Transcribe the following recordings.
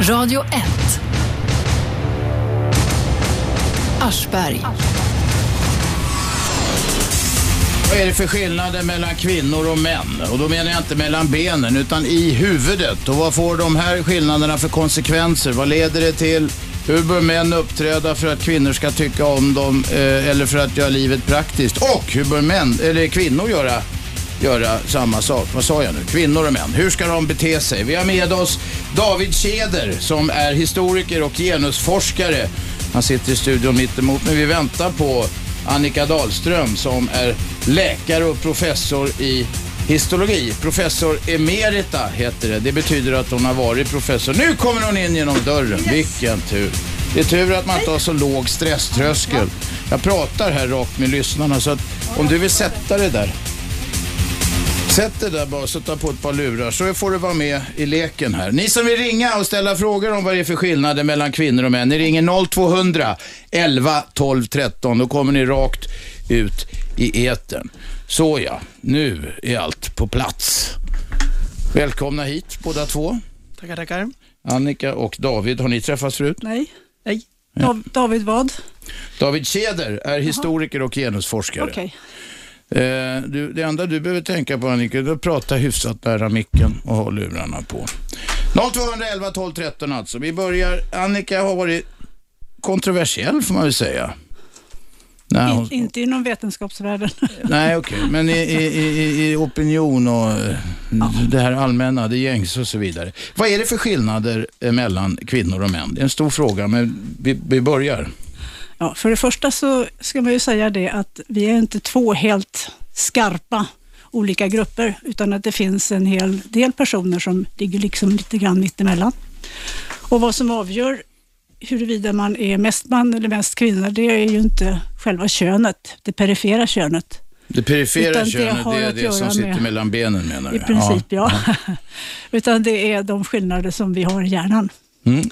Radio 1. Aschberg. Vad är det för skillnader mellan kvinnor och män? Och då menar jag inte mellan benen utan i huvudet. Och vad får de här skillnaderna för konsekvenser? Vad leder det till? Hur bör män uppträda för att kvinnor ska tycka om dem eh, eller för att göra livet praktiskt? Och hur bör män, eller kvinnor göra, göra samma sak? Vad sa jag nu? Kvinnor och män. Hur ska de bete sig? Vi har med oss David Tjäder som är historiker och genusforskare. Han sitter i studion mittemot mig. Vi väntar på Annika Dahlström som är läkare och professor i histologi. Professor emerita heter det. Det betyder att hon har varit professor. Nu kommer hon in genom dörren. Vilken tur. Det är tur att man inte har så låg stresströskel. Jag pratar här rakt med lyssnarna så att om du vill sätta det där. Sätt det där bara så ta på ett par lurar så får du vara med i leken här. Ni som vill ringa och ställa frågor om vad det är för skillnader mellan kvinnor och män. Ni ringer 0200 11 12 13. Då kommer ni rakt ut i etern. Så ja, nu är allt på plats. Välkomna hit båda två. Tackar, tackar. Annika och David, har ni träffats förut? Nej, nej. Dav, David vad? David Tjäder är historiker och genusforskare. Okej. Eh, du, det enda du behöver tänka på Annika, är att prata hyfsat nära micken och ha lurarna på. 0211 12 13 alltså. Vi börjar, Annika har varit kontroversiell får man väl säga. Nej, hon, In, inte inom vetenskapsvärlden. nej okej, men i, i, i, opinion och eh, det här allmänna, det gängs och så vidare. Vad är det för skillnader eh, mellan kvinnor och män? Det är en stor fråga, men vi, vi börjar. Ja, för det första så ska man ju säga det att vi är inte två helt skarpa olika grupper, utan att det finns en hel del personer som ligger liksom lite grann mittemellan. Och vad som avgör huruvida man är mest man eller mest kvinna, det är ju inte själva könet, det perifera könet. Det perifera Utan det könet, har det är det som sitter med- mellan benen menar du? I princip, ja. Utan det är de skillnader som vi har i hjärnan. Mm.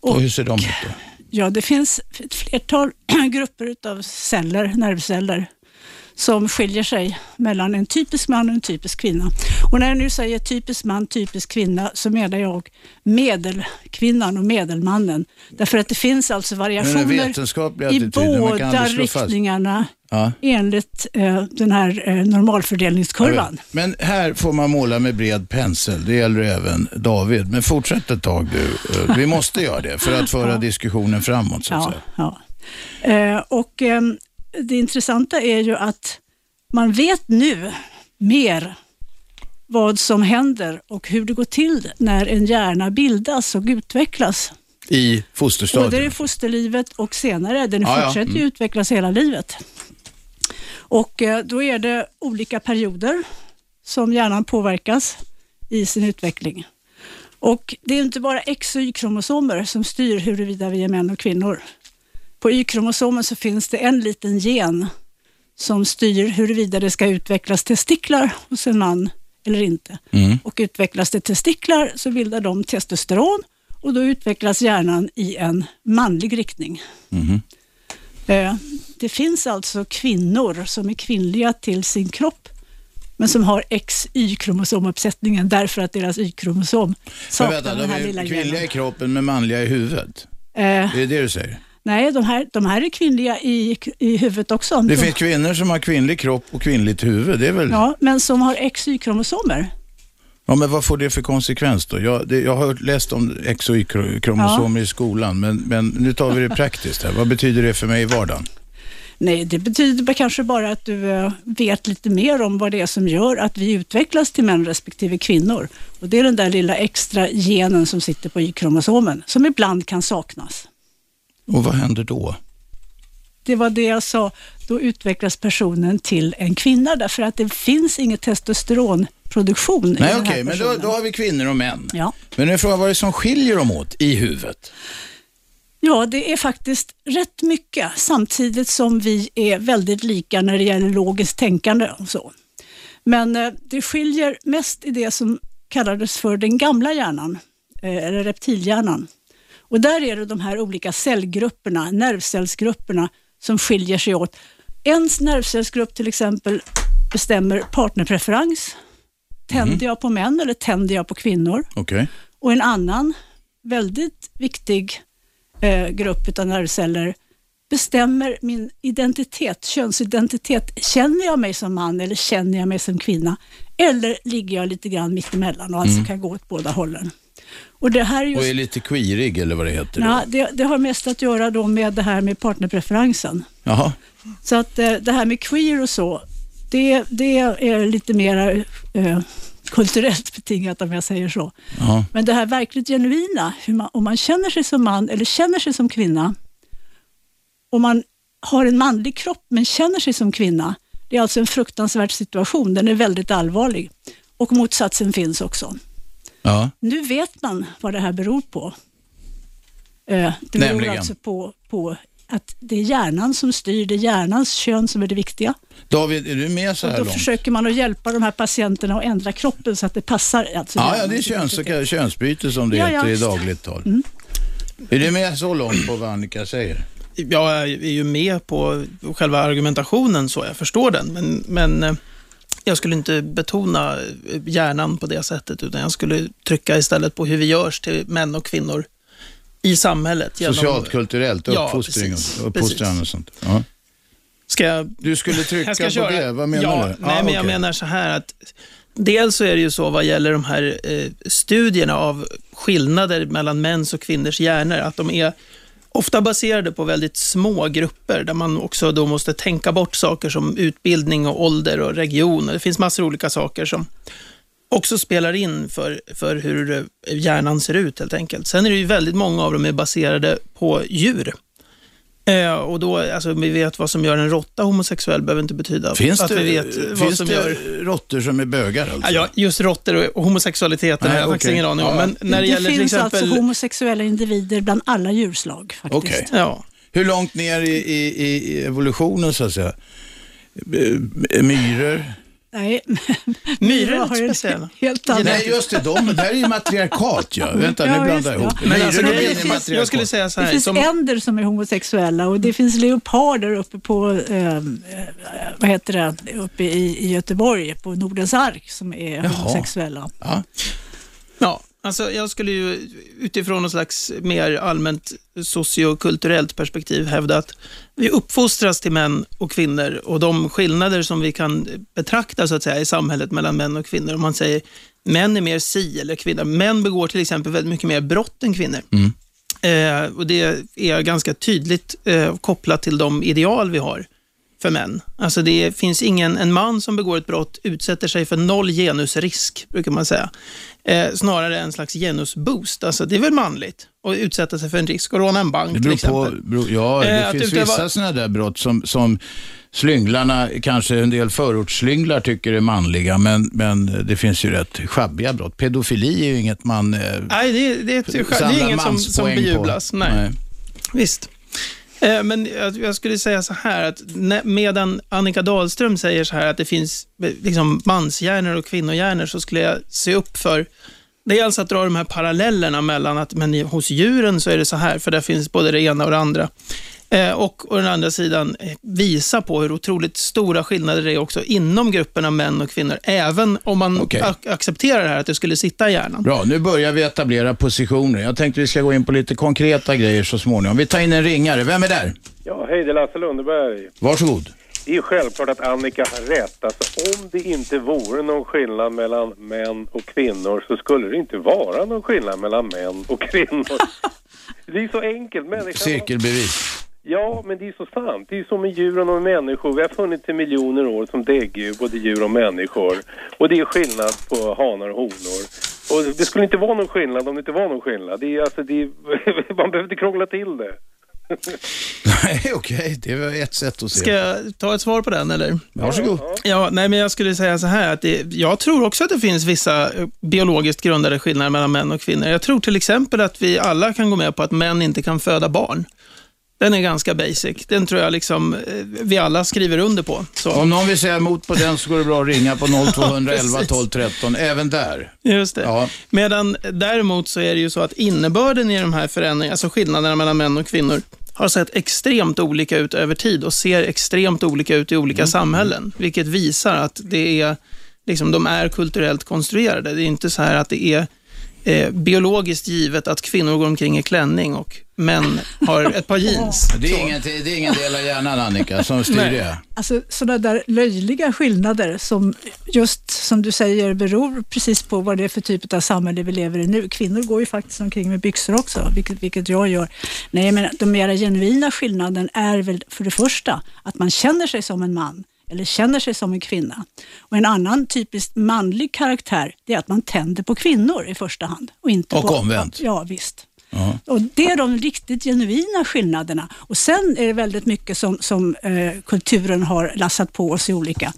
Och, Och- hur ser de ut då? Ja, det finns ett flertal grupper av celler, nervceller, som skiljer sig mellan en typisk man och en typisk kvinna. Och när jag nu säger typisk man, typisk kvinna, så menar jag medelkvinnan och medelmannen. Därför att det finns alltså variationer i båda riktningarna Ja. enligt eh, den här eh, normalfördelningskurvan. Men här får man måla med bred pensel. Det gäller även David. Men fortsätt ett tag du. Eh, Vi måste göra det för att föra diskussionen framåt så att Ja, säga. ja. Eh, och ehm, det intressanta är ju att man vet nu mer vad som händer och hur det går till när en hjärna bildas och utvecklas. I Både i fosterstadiet. fosterlivet och senare. Den Ja, ja. fortsätter ju utvecklas hela livet. Och eh, då är det olika perioder som hjärnan påverkas i sin utveckling. Och det är inte bara X och Y-kromosomer som styr huruvida vi är män och kvinnor. På Y-kromosomen så finns det en liten gen som styr huruvida det ska utvecklas testiklar hos en man eller inte. Mm. Och utvecklas det testiklar så bildar de testosteron och då utvecklas hjärnan i en manlig riktning. Eh, Det finns alltså kvinnor som är kvinnliga till sin kropp men som har XY-kromosomuppsättningen därför att deras Y-kromosom saknar vänta, den de här lilla är kvinnliga i genen. kroppen men manliga i huvudet. Eh, Det är det du säger? Nej, de här, de här är kvinnliga i, i huvudet också. Det De- finns kvinnor som har kvinnlig kropp och kvinnligt huvud. Det är väl... Ja, men som har XY-kromosomer. Ja, men vad får det för konsekvens då? Jag, det, jag har läst om X och Y-kromosomer i skolan, men, men nu tar vi det praktiskt här. Vad betyder det för mig i vardagen? Nej, det betyder kanske bara att du eh, vet lite mer om vad det är som gör att vi utvecklas till män respektive kvinnor. Och Det är den där lilla extra genen som sitter på Y-kromosomen, som ibland kan saknas. Och vad händer då? Det var det jag sa, då utvecklas personen till en kvinna därför att det finns inget testosteronproduktion i Nej, den okej, här men då, personen. då har vi kvinnor och män. Ja. Men nu är frågan vad är det som skiljer dem åt i huvudet? Ja, det är faktiskt rätt mycket samtidigt som vi är väldigt lika när det gäller logiskt tänkande och så. Men eh, det skiljer mest i det som kallades för den gamla hjärnan, eh, eller reptilhjärnan. Och där är det de här olika cellgrupperna, nervcellsgrupperna, som skiljer sig åt. En nervcellsgrupp till exempel bestämmer partnerpreferens. Tänder jag på män eller tänder jag på kvinnor? Okej. Och en annan väldigt viktig eh, grupp av nervceller bestämmer min identitet, könsidentitet. Känner jag mig som man eller känner jag mig som kvinna? Eller ligger jag lite grann mittemellan och alltså Mm. kan gå åt båda hållen? Och det här är Och just, är lite queerig eller vad det heter. ja, det, det har mest att göra då med det här med partnerpreferensen. Jaha. Så att eh, det här med queer och så, det, det är lite mer eh, kulturellt betingat om jag säger så. Ja. Men det här verkligt genuina, man, om man känner sig som man eller känner sig som kvinna, om man har en manlig kropp men känner sig som kvinna, det är alltså en fruktansvärd situation. Den är väldigt allvarlig. Och motsatsen finns också. Ja. Nu vet man vad det här beror på. Eh, Det beror Nämligen? alltså på, på att det är hjärnan som styr, det är hjärnans kön som är det viktiga. David, är du med så Och här då långt? försöker man att hjälpa de här patienterna att ändra kroppen så att det passar. Alltså Ja, ja, det är köns, så könsbyte som det Ja, heter ja, i dagligt tal. Mm. Är du med så långt på vad Annika säger? Jag är ju med på själva argumentationen så jag förstår den, men, men eh, jag skulle inte betona eh, hjärnan på det sättet, utan jag skulle trycka istället på hur vi görs till män och kvinnor i samhället. genom- Socialt, kulturellt, Ja, uppfostring precis. och, uppfostran och sånt. Ja. Ska jag Du skulle trycka Jag på köra. det, vad menar ja, du? Nej, Ah, men jag okej. menar så här att dels så är det ju så vad gäller de här eh, studierna av skillnader mellan mäns och kvinnors hjärnor, att de är ofta baserade på väldigt små grupper där man också då måste tänka bort saker som utbildning och ålder och region. Det finns massor av olika saker som också spelar in för, för hur eh, hjärnan ser ut helt enkelt. Sen är det ju väldigt många av dem är baserade på djur. Eh, och då, alltså, vi vet vad som gör en råtta homosexuell behöver inte betyda Finns att det, vi vet vad finns som det gör... råttor som är bögar alltså? Ja, just råttor och homosexualiteten Nej, har jag faktiskt okej. ingen aning om. Ja, Men när det, Det gäller till finns exempel... alltså homosexuella individer bland alla djurslag faktiskt. Okej. Ja, Hur långt ner i, i, i- i evolutionen så att säga? Eh, Myror? Nej, Myror är lite en speciella. Helt annan. Nej, just det. De, det här är ju matriarkat ja. Vänta, nu Ja, blandar just jag det, ihop. ja. men alltså, det är finns, matriarkat. jag skulle säga så Det här, finns som, änder som är homosexuella och det finns leoparder uppe på, eh, eh, vad heter det, uppe i, i Göteborg på Nordens ark som är Jaha. homosexuella. Ja. ja, alltså jag skulle ju utifrån något slags mer allmänt sociokulturellt perspektiv hävda att vi uppfostras till män och kvinnor och de skillnader som vi kan betrakta så att säga i samhället mellan män och kvinnor. Om man säger män är mer si eller kvinnor. Män begår till exempel väldigt mycket mer brott än kvinnor. Mm. Eh, och det är ganska tydligt eh, kopplat till de ideal vi har för män. Alltså det finns ingen, en man som begår ett brott utsätter sig för noll genusrisk, brukar man säga. Eh, snarare en slags genusboost. Alltså det är väl manligt att utsätta sig för en risk och råna en bank Det till beror exempel. på, beror, ja, det Eh, finns utöva- vissa sådana där brott som, som slynglarna, kanske en del förortsslynglar tycker är manliga, men, men det finns ju rätt schabbiga brott. Pedofili är ju inget man eh, Nej, det, det, är ett- det är inget som, som bejublas. Nej. Visst. Eh, men jag, skulle säga så här, att medan Annika Dahlström säger så här att det finns eh, liksom manshjärnor och kvinnohjärnor, så skulle jag se upp för Dels alltså att dra de här parallellerna mellan att men hos djuren så är det så här, för där finns både det ena och det andra. Eh, och å den andra sidan eh, visa på hur otroligt stora skillnader det är också inom grupperna män och kvinnor, även om man Okej. ac- accepterar det här att det skulle sitta i hjärnan. Bra, nu börjar vi etablera positioner. Jag tänkte vi ska gå in på lite konkreta grejer så småningom. Vi tar in en ringare. Vem är där? Ja, hej, det är Lasse Lundeberg. Varsågod. Det är självklart att Annika har rätt. Alltså, om det inte vore någon skillnad mellan män och kvinnor så skulle det inte vara någon skillnad mellan män och kvinnor. Det är så enkelt. Människan... Cirkelbevis. Ja, men det är så sant. Det är som med djuren och människor. Vi har funnits i miljoner år som däggdjur, både djur och människor. Och det är skillnad på hanar och honor. Och det skulle inte vara någon skillnad om det inte var någon skillnad. Det är, alltså, det är... Man behöver inte krångla till det. Nej, okej. Det var ett sätt att se. Ska jag ta ett svar på den eller? Varsågod. Ja, nej, men jag skulle säga så här att det, jag tror också att det finns vissa eh, biologiskt grundade skillnader mellan män och kvinnor. Jag tror till exempel att vi alla kan gå med på att män inte kan föda barn. Den är ganska basic. Den tror jag liksom eh, vi alla skriver under på. Så. Om någon vill säga emot på den så går det bra att ringa på 0211 precis. 12 13. Även där. Just det. Ja. Medan däremot så är det ju så att innebörden i de här förändringarna, alltså skillnaderna mellan män och kvinnor, har sett extremt olika ut över tid och ser extremt olika ut i olika samhällen. Vilket visar att det är, liksom, de är kulturellt konstruerade. Det är inte så här att det är eh, biologiskt givet att kvinnor går omkring i klänning och män har ett par jeans. Det är, ingen, det är ingen del av hjärnan, Annika, som styr Nej. det. Alltså sådana där löjliga skillnader som just som du säger beror precis på vad det är för typ av samhälle vi lever i nu. Kvinnor går ju faktiskt omkring med byxor också, vilket, vilket jag gör. Nej, men de mera genuina skillnaden är väl för det första att man känner sig som en man eller känner sig som en kvinna. Och en annan typiskt manlig karaktär det är att man tänder på kvinnor i första hand. Och, inte Och på, omvänt. Ja, visst. Och Det är de riktigt genuina skillnaderna. Och Sen är det väldigt mycket som, som eh, kulturen har lassat på oss i olika.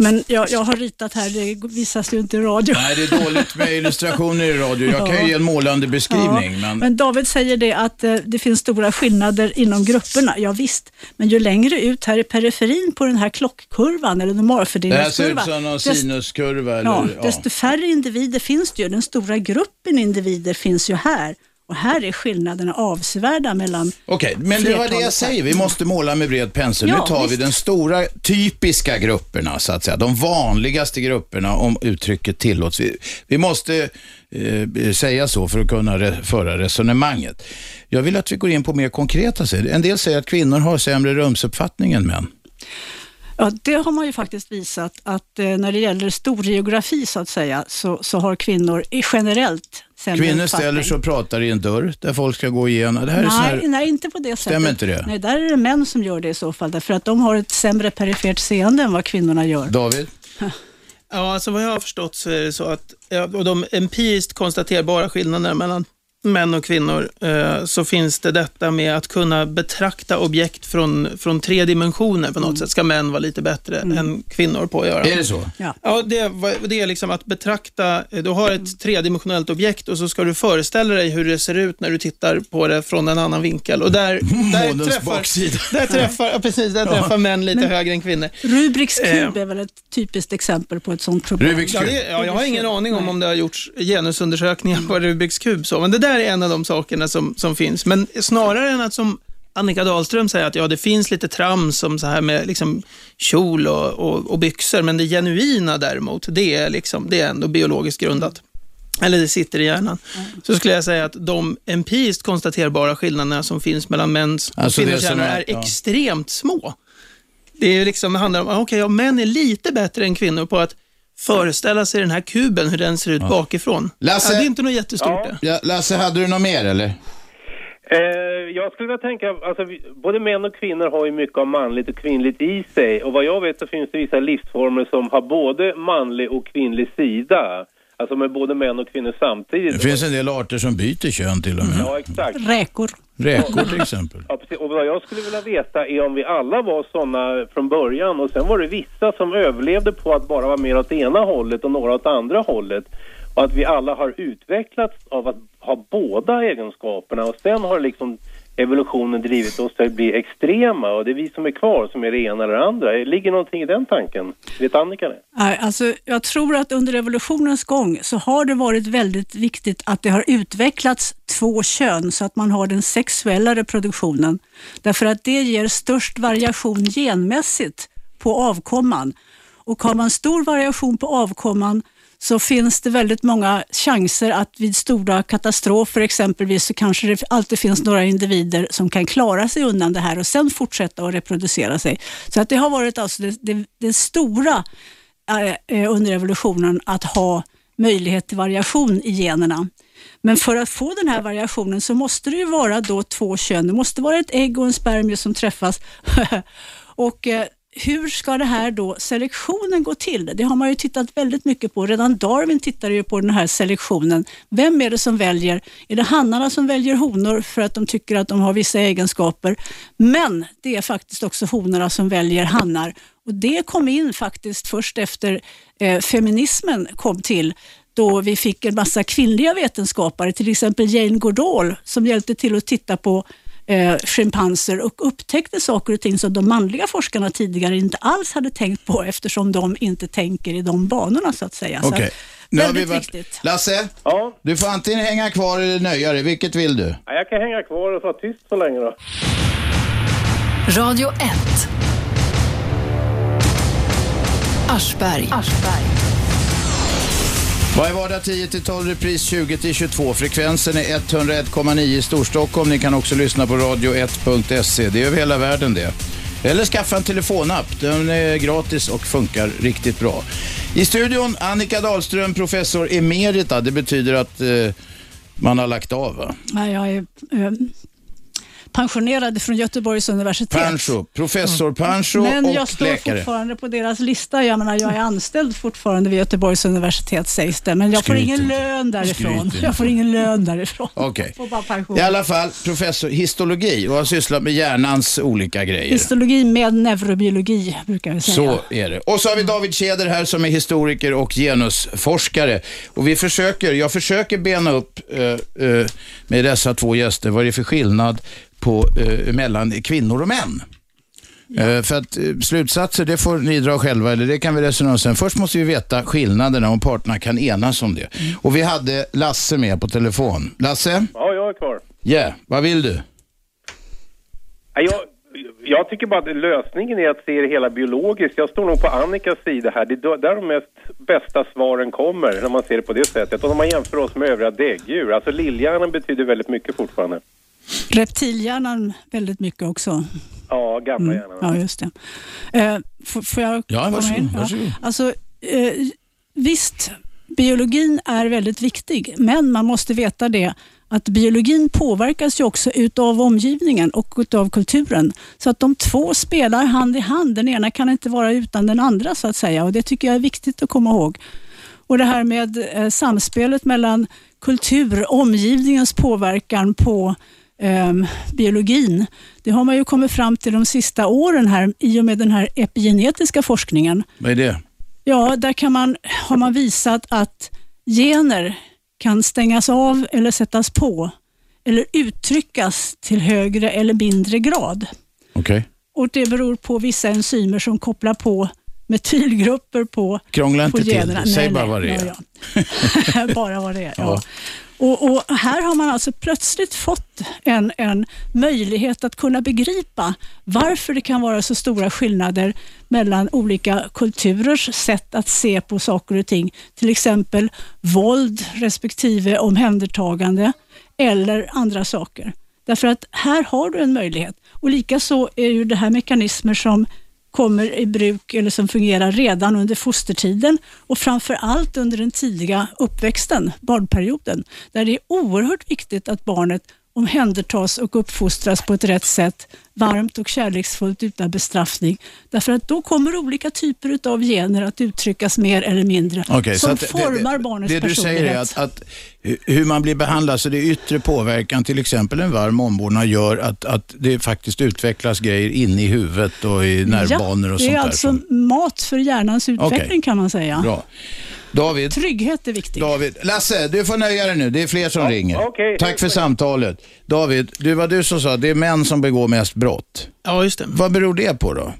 Men jag, jag har ritat här, det visas ju inte i radio. Nej, det är dåligt med illustrationer i radio. Jag kan ju ge en målande beskrivning, Ja, men... men David säger det att eh, det finns stora skillnader inom grupperna. Ja, visst, men ju längre ut här i periferin på den här klockkurvan eller Det här ser ut normalfördelningskurvan, som någon dest- sinuskurva. Eller, ja, ja. desto färre individer finns det ju. Den stora gruppen individer finns ju här. Och här är skillnaderna avsevärda mellan Okej, men det var det jag säger. Vi måste måla med bred pensel. Ja, nu tar vi visst. den stora, typiska grupperna, så att säga. De vanligaste grupperna, om uttrycket tillåts. Vi, vi måste eh, säga så för att kunna re, föra resonemanget. Jag vill att vi går in på mer konkreta sätt. En del säger att kvinnor har sämre rumsuppfattning än män. Ja, det har man ju faktiskt visat att eh, när det gäller storgeografi så att säga så, så har kvinnor i generellt Kvinnor ställer sig och pratar i en dörr där folk ska gå igenom. Det här Nej, här... nej, inte på det sättet. Stämmer inte det? Nej, där är det män som gör det i så fall, därför att de har ett sämre perifert seende än vad kvinnorna gör. David? Ja, alltså vad jag har förstått så är det så att, och de empiriskt konstaterbara skillnaderna mellan män och kvinnor, eh, så finns det detta med att kunna betrakta objekt från, från tre dimensioner på något sätt, ska män vara lite bättre än kvinnor på att göra. Är det så? Ja. Ja, det, det är liksom att betrakta, du har ett tredimensionellt objekt och så ska du föreställa dig hur det ser ut när du tittar på det från en annan vinkel. Och där, där Månens träffar, baksida. där träffar, ja, precis, där träffar män lite högre än kvinnor. Rubiks kub Eh. är väl ett typiskt exempel på ett sånt problem. Rubiks Ja, kub. det, ja, jag har ingen aning om om det har gjorts genusundersökningar på Rubiks kub, så, men det där är en av de sakerna som, som finns. Men snarare än att som Annika Dahlström säger att ja, det finns lite trams som så här med liksom kjol och, och, och byxor, men det genuina däremot, det är, liksom, det är ändå biologiskt grundat. Eller det sitter i hjärnan. Så skulle jag säga att de empiriskt konstaterbara skillnaderna som finns mellan mäns och Alltså kvinnors hjärnor är- ja. extremt små. Det är liksom, det handlar om, ah, okej, ja, män är lite bättre än kvinnor på att föreställa sig den här kuben, hur den ser ut bakifrån. Lasse- Ja, det är inte något jättestort Ja. det. Ja, Lasse, hade du något mer eller? Eh, jag skulle vilja tänka, alltså både män och kvinnor har ju mycket av manligt och kvinnligt i sig. Och vad jag vet så finns det vissa livsformer som har både manlig och kvinnlig sida. Alltså med både män och kvinnor samtidigt. Det finns en del arter som byter kön till och med. Ja, exakt. Räkor. Räkor till exempel. Ja, precis. Och vad jag skulle vilja veta är om vi alla var sådana från början och sen var det vissa som överlevde på att bara vara mer åt ena hållet och några åt andra hållet. Och att vi alla har utvecklats av att ha båda egenskaperna och sen har liksom evolutionen drivit oss till att bli extrema och det är vi som är kvar som är det ena eller det andra. Ligger någonting i den tanken? Vet Annika det? Nej, Alltså, jag tror att under evolutionens gång så har det varit väldigt viktigt att det har utvecklats två kön så att man har den sexuella reproduktionen. Därför att det ger störst variation genmässigt på avkomman. Och har man stor variation på avkomman så finns det väldigt många chanser att vid stora katastrofer exempelvis så kanske det alltid finns några individer som kan klara sig undan det här och sen fortsätta att reproducera sig. Så att det har varit alltså det, det, det stora eh, eh under evolutionen att ha möjlighet till variation i generna. Men för att få den här variationen så måste det ju vara då två kön. Det måste vara ett ägg och en spermie som träffas. och eh, hur ska det här då, selektionen gå till? Det har man ju tittat väldigt mycket på. Redan Darwin tittade ju på den här selektionen. Vem är det som väljer? Är det hannarna som väljer honor för att de tycker att de har vissa egenskaper? Men det är faktiskt också honorna som väljer hannar. Och det kom in faktiskt först efter eh, feminismen kom till då vi fick en massa kvinnliga vetenskapare, till exempel Jane Goodall som hjälpte till att titta på eh, schimpanser och upptäckte saker och ting som de manliga forskarna tidigare inte alls hade tänkt på eftersom de inte tänker i de banorna så att säga. Så Okej. att, Nu har vi varit... viktigt. Lasse, Ja, du får antingen hänga kvar eller nöja dig. Vilket vill du? ja, jag kan hänga kvar och vara tyst så länge då. Radio 1. Aschberg. Varje vardag 10-12, repris 20-22. Frekvensen är 101,9 i Storstockholm. Ni kan också lyssna på radio1.se. Det är över hela världen det. Eller skaffa en telefonapp. Den är gratis och funkar riktigt bra. I studion Annika Dahlström, professor emerita. Det betyder att eh, man har lagt av va? Nej, jag är eh, pensionerad från Göteborgs universitet. Pancho, professor Pancho Men jag och står läkare. fortfarande på deras lista. Jag menar, jag är anställd fortfarande vid Göteborgs universitet sägs det, men jag får Skryt ingen inte. lön därifrån. Jag får ingen lön därifrån. Okej. Får pension. I alla fall professor histologi och har sysslat med hjärnans olika grejer. Histologi med neurobiologi brukar vi säga. Så är det. Och så har vi David Tjäder här som är historiker och genusforskare. Och vi försöker, jag försöker bena upp eh, eh, med dessa två gäster vad det är för skillnad på, eh, mellan kvinnor och män. Eh, för att eh, slutsatser, det får ni dra själva, eller det kan vi resonera om sen. Först måste vi veta skillnaderna, om parterna kan enas om det. Och vi hade Lasse med på telefon. Lasse? Ja, jag är kvar. Ja, yeah. vad vill du? Ja, Jag, jag tycker bara att lösningen är att se det hela biologiskt. Jag står nog på Annikas sida här. Det är där de mest bästa svaren kommer när man ser det på det sättet. Och när man jämför oss med övriga däggdjur. Alltså lillhjärnan betyder väldigt mycket fortfarande. Reptilhjärnan väldigt mycket också. Ja, gamla hjärnan. Ja, just det. Eh, får, får jag Ja, komma varsågod, in? varsågod. Alltså, eh, visst, biologin är väldigt viktig, men man måste veta det att biologin påverkas ju också utav omgivningen och utav kulturen. Så att de två spelar hand i hand. Den ena kan inte vara utan den andra så att säga och det tycker jag är viktigt att komma ihåg. Och det här med eh, samspelet mellan kultur, omgivningens påverkan på ehm, biologin, det har man ju kommit fram till de sista åren här i och med den här epigenetiska forskningen. Vad är det? Ja, där kan man, har man visat att gener kan stängas av eller sättas på eller uttryckas till högre eller mindre grad. Okej. Och Det beror på vissa enzymer som kopplar på metylgrupper på, Krångla på inte till generna. Säg Nej, bara nej, vad det är. Ja, ja. bara vad det är. Ja. Ja. Och, och Här har man alltså plötsligt fått en, en möjlighet att kunna begripa varför det kan vara så stora skillnader mellan olika kulturers sätt att se på saker och ting. Till exempel våld respektive omhändertagande eller andra saker. Därför att här har du en möjlighet. Och Likaså är ju det här mekanismer som kommer i bruk eller som fungerar redan under fostertiden och framför allt under den tidiga uppväxten, barnperioden, där det är oerhört viktigt att barnet omhändertas och uppfostras på ett rätt sätt, varmt och kärleksfullt utan bestraffning. Därför att då kommer olika typer av gener att uttryckas mer eller mindre, så som att det- formar det, barnets Det du säger personlighet. är att, att hu- hur man blir behandlad, så det är yttre påverkan, till exempel en varm omvårdnad, gör att, att det faktiskt utvecklas grejer inne i huvudet och i nervbanor och det sånt är där. alltså som- mat för hjärnans utveckling Okej. kan man säga. Bra. David, Trygghet är viktigt. David, Lasse, du får nöja dig nu. Det är fler som ringer. okej. Tack för samtalet. David, det var du som sa det är män som begår mest brott. Ja, just det. Vad beror det på då?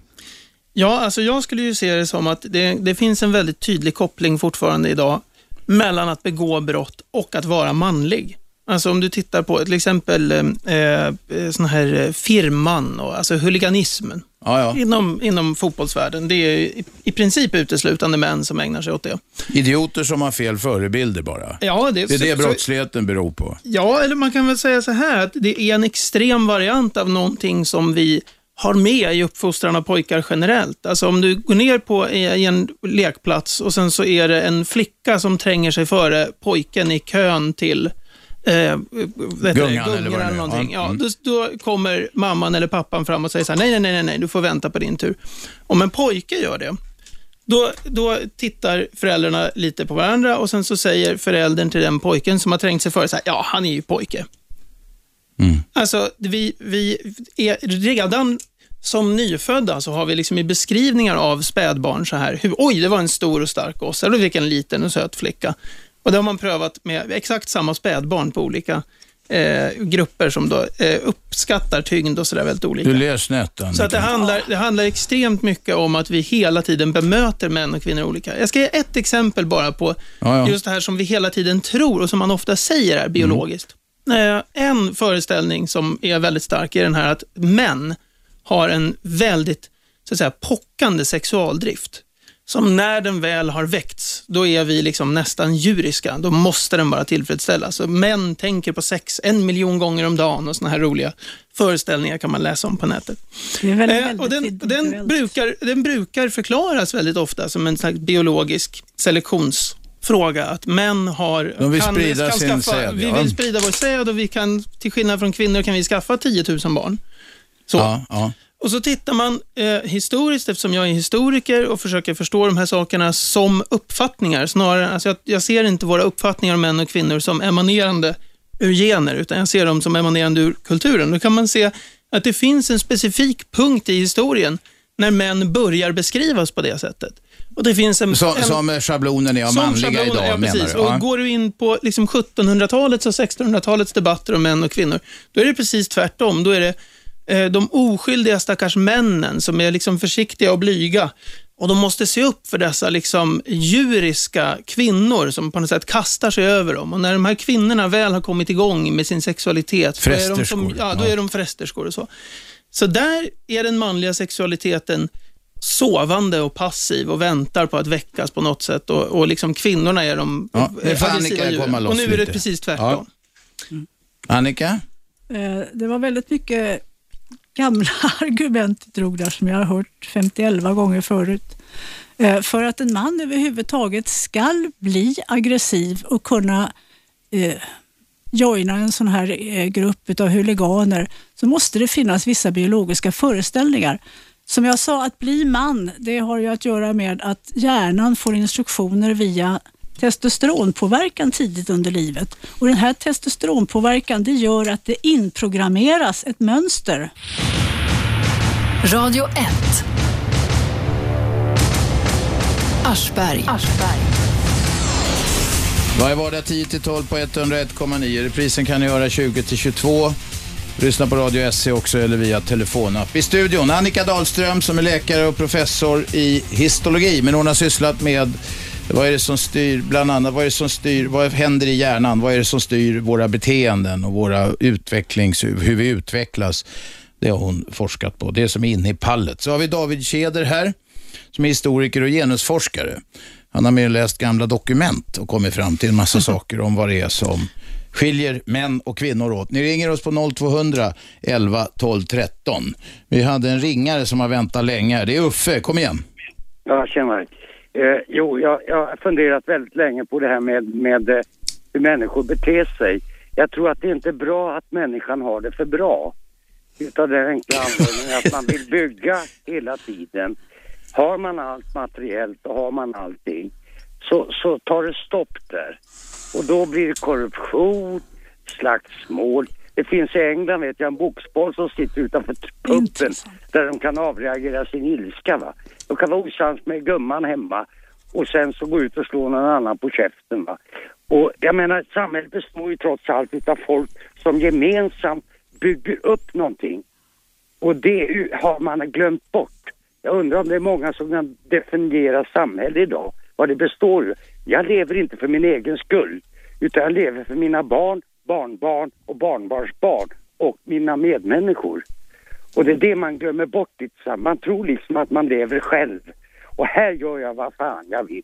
Ja, alltså jag skulle ju se det som att det, det finns en väldigt tydlig koppling fortfarande idag mellan att begå brott och att vara manlig. Alltså om du tittar på till exempel eh, eh, sån här eh, firman och alltså huliganismen Ja, ja. inom, inom fotbollsvärlden. Det är i, i princip uteslutande män som ägnar sig åt det. Idioter som har fel förebilder bara. Ja, Det är det så- brottsligheten beror på. Ja, eller man kan väl säga så här att det är en extrem variant av någonting som vi har med i uppfostran av pojkar generellt. Alltså om du går ner på i en lekplats och sen så är det en flicka som tränger sig före pojken i kön till eh, heter det? Gungan eller är. någonting. Ja, mm. då, då kommer mamman eller pappan fram och säger så här, nej, nej, nej, nej, du får vänta på din tur. Om en pojke gör det, då, då tittar föräldrarna lite på varandra och sen så säger föräldern till den pojken som har trängt sig före så här, ja, han är ju pojke. Alltså, vi, vi är redan som nyfödda så har vi liksom i beskrivningar av spädbarn så här, hur, oj, det var en stor och stark gosse, eller fick en liten och söt flicka. Och det har man prövat med exakt samma spädbarn på olika eh, grupper som då eh, uppskattar tyngd och sådär väldigt olika. Du ler snett. Så att det, handlar, det handlar extremt mycket om att vi hela tiden bemöter män och kvinnor olika. Jag ska ge ett exempel bara på Ja, ja. just det här som vi hela tiden tror och som man ofta säger är biologiskt. Eh, en föreställning som är väldigt stark är den här att män har en väldigt så att säga, pockande sexualdrift som när den väl har väckts, då är vi liksom nästan djuriska. Då måste den bara tillfredsställas. Så män tänker på sex en miljon gånger om dagen och såna här roliga föreställningar kan man läsa om på nätet. Det är väldigt, Eh, och den, den, brukar, den brukar förklaras väldigt ofta som en slags biologisk selektionsfråga. Att män har... De vill sprida sin säd, Vi vill sprida vår säd och vi kan, till skillnad från kvinnor, kan vi skaffa 10 000 barn. Så. Ja, ja. Och så tittar man eh, historiskt, eftersom jag är historiker och försöker förstå de här sakerna som uppfattningar. Snarare, alltså jag, jag ser inte våra uppfattningar om män och kvinnor som emanerande ur gener, utan jag ser dem som emanerande ur kulturen. Då kan man se att det finns en specifik punkt i historien när män börjar beskrivas på det sättet. Och det finns en, Så, en, som schablonen är av manliga idag ja, menar precis. du? Ja. Och går du in på liksom 1700-talets och 1600-talets debatter om män och kvinnor, då är det precis tvärtom. Då är det de oskyldiga stackars männen som är liksom försiktiga och blyga. Och de måste se upp för dessa liksom djuriska kvinnor som på något sätt kastar sig över dem. Och när de här kvinnorna väl har kommit igång med sin sexualitet, då är de, som, ja, då ja. är de frästerskor och så. Så där är den manliga sexualiteten sovande och passiv och väntar på att väckas på något sätt. Och, och liksom kvinnorna är de Ja, aggressiva Annika djuren. Och nu är det lite. precis tvärtom. Annika? Eh, Det var väldigt mycket gamla argument drog där som jag har hört 51 gånger förut. Eh, för att en man överhuvudtaget skall bli aggressiv och kunna eh, joina en sån här eh, grupp av huliganer så måste det finnas vissa biologiska föreställningar. Som jag sa, att bli man, det har ju att göra med att hjärnan får instruktioner via testosteronpåverkan tidigt under livet. Och Den här testosteronpåverkan det gör att det inprogrammeras ett mönster. Radio 1. Aschberg. Varje vardag 10-12 på 101,9. Reprisen kan ni göra 20-22. Lyssna på Radio SC också eller via telefonapp. I studion Annika Dahlström som är läkare och professor i histologi. Men hon har sysslat med vad är det som styr, bland annat, vad är det som styr, vad händer i hjärnan? Vad är det som styr våra beteenden och våra utvecklings, hur vi utvecklas? Det har hon forskat på. Det som är inne i pallet. Så har vi David Tjäder här som är historiker och genusforskare. Han har mer läst gamla dokument och kommit fram till en massa saker om vad det är som skiljer män och kvinnor åt. Ni ringer oss på 0200 11 12 13. Vi hade en ringare som har väntat länge. här. Det är Uffe, kom igen. Ja, tjena. Eh, jo, jag, jag har funderat väldigt länge på det här med, med eh, hur människor beter sig. Jag tror att det inte är bra att människan har det för bra. Utav den enkla anledningen att man vill bygga hela tiden. Har man allt materiellt och har man allting så, så tar det stopp där. Och då blir det korruption, slagsmål. Det finns i England vet jag en boxboll som sitter utanför puben där de kan avreagera sin ilska. Va? De kan vara osams med gumman hemma och sen så gå ut och slå någon annan på käften. Va? Och jag menar, samhället består ju trots allt utav folk som gemensamt bygger upp någonting. Och det har man glömt bort. Jag undrar om det är många som kan definiera samhälle idag, vad det består ur. Jag lever inte för min egen skull, utan jag lever för mina barn, barnbarn och barnbarnsbarn och mina medmänniskor. Och det är det man glömmer bort. Man tror liksom att man lever själv. Och här gör jag vad fan jag vill.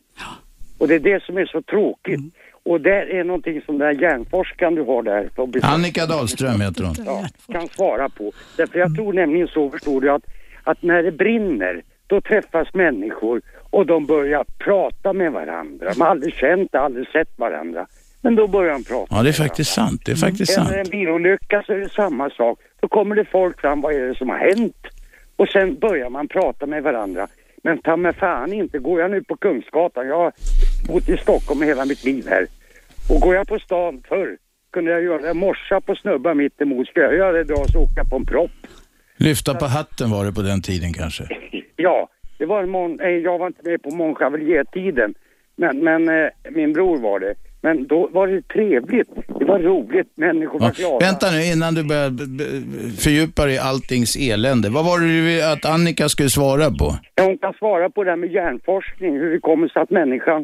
Och det är det som är så tråkigt. Och det är någonting som den här hjärnforskaren du har där. Annika Dahlström heter hon. ja, kan svara på. Därför jag tror nämligen så, förstår du, att, att när det brinner, då träffas människor och de börjar prata med varandra. De har aldrig känt, aldrig sett varandra. Men då börjar de prata. Ja, det är faktiskt sant. Det är faktiskt sant. Händer en bilolycka så är det samma sak. Då kommer det folk fram, vad är det som har hänt? Och sen börjar man prata med varandra. Men ta mig fan inte, går jag nu på Kungsgatan, jag har bott i Stockholm hela mitt liv här. Och går jag på stan förr kunde jag göra det, morsa på snubbar mitt emot. Ska jag göra det idag så jag på en propp. Lyfta på hatten var det på den tiden kanske. Ja, det var en mon- eh, jag var inte med på Mångchavaliertiden, men, men eh, min bror var det. Men då var det trevligt, det var roligt, människor var glada. Vänta nu innan du börjar fördjupa dig i alltings elände. Vad var det du att Annika skulle svara på? Ja, hon kan svara på det här med hjärnforskning, hur det kommer sig att människan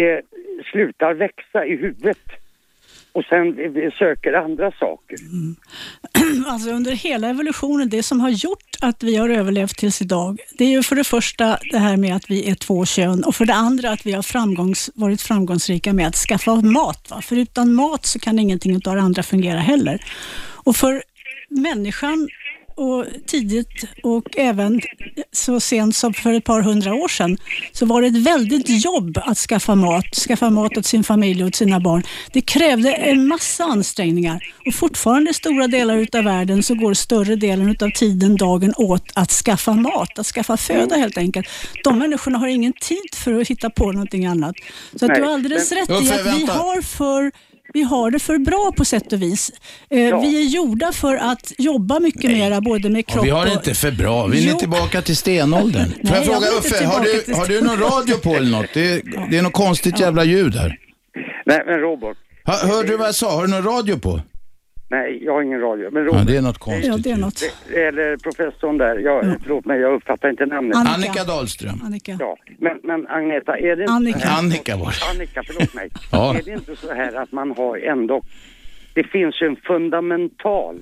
eh, slutar växa i huvudet och sen söker andra saker. Mm. Alltså under hela evolutionen, det som har gjort att vi har överlevt tills idag, det är ju för det första det här med att vi är två kön och för det andra att vi har framgångs, varit framgångsrika med att skaffa mat. Va? För utan mat så kan ingenting av det andra fungera heller. Och för människan och tidigt och även så sent som för ett par hundra år sedan så var det ett väldigt jobb att skaffa mat, skaffa mat åt sin familj och åt sina barn. Det krävde en massa ansträngningar och fortfarande i stora delar utav världen så går större delen utav tiden, dagen åt att skaffa mat, att skaffa föda helt enkelt. De människorna har ingen tid för att hitta på någonting annat. Så att du har alldeles rätt i att vi har för vi har det för bra på sätt och vis. Eh, Ja. Vi är gjorda för att jobba mycket mera både med kropp Vi har det och... inte för bra. Vi är Jo. tillbaka till stenåldern. Får jag jag fråga inte Uffe, har du, har du någon radio på eller något? Det, är- det är något konstigt jävla ljud här. Nej, men Robert. Ha, hörde du vad jag sa? Har du någon radio på? Nej, jag har ingen radio. Men Ja, Robert, det är något konstigt Ja, det är något. eller professorn där, jag, förlåt mig, jag uppfattar inte namnet. Annika. Annika Dahlström. Annika. Ja, men, men Agneta, är det inte Annika. här? Annika var det. Annika, förlåt mig. Ja. Är det inte så här att man har ändå, det finns en fundamental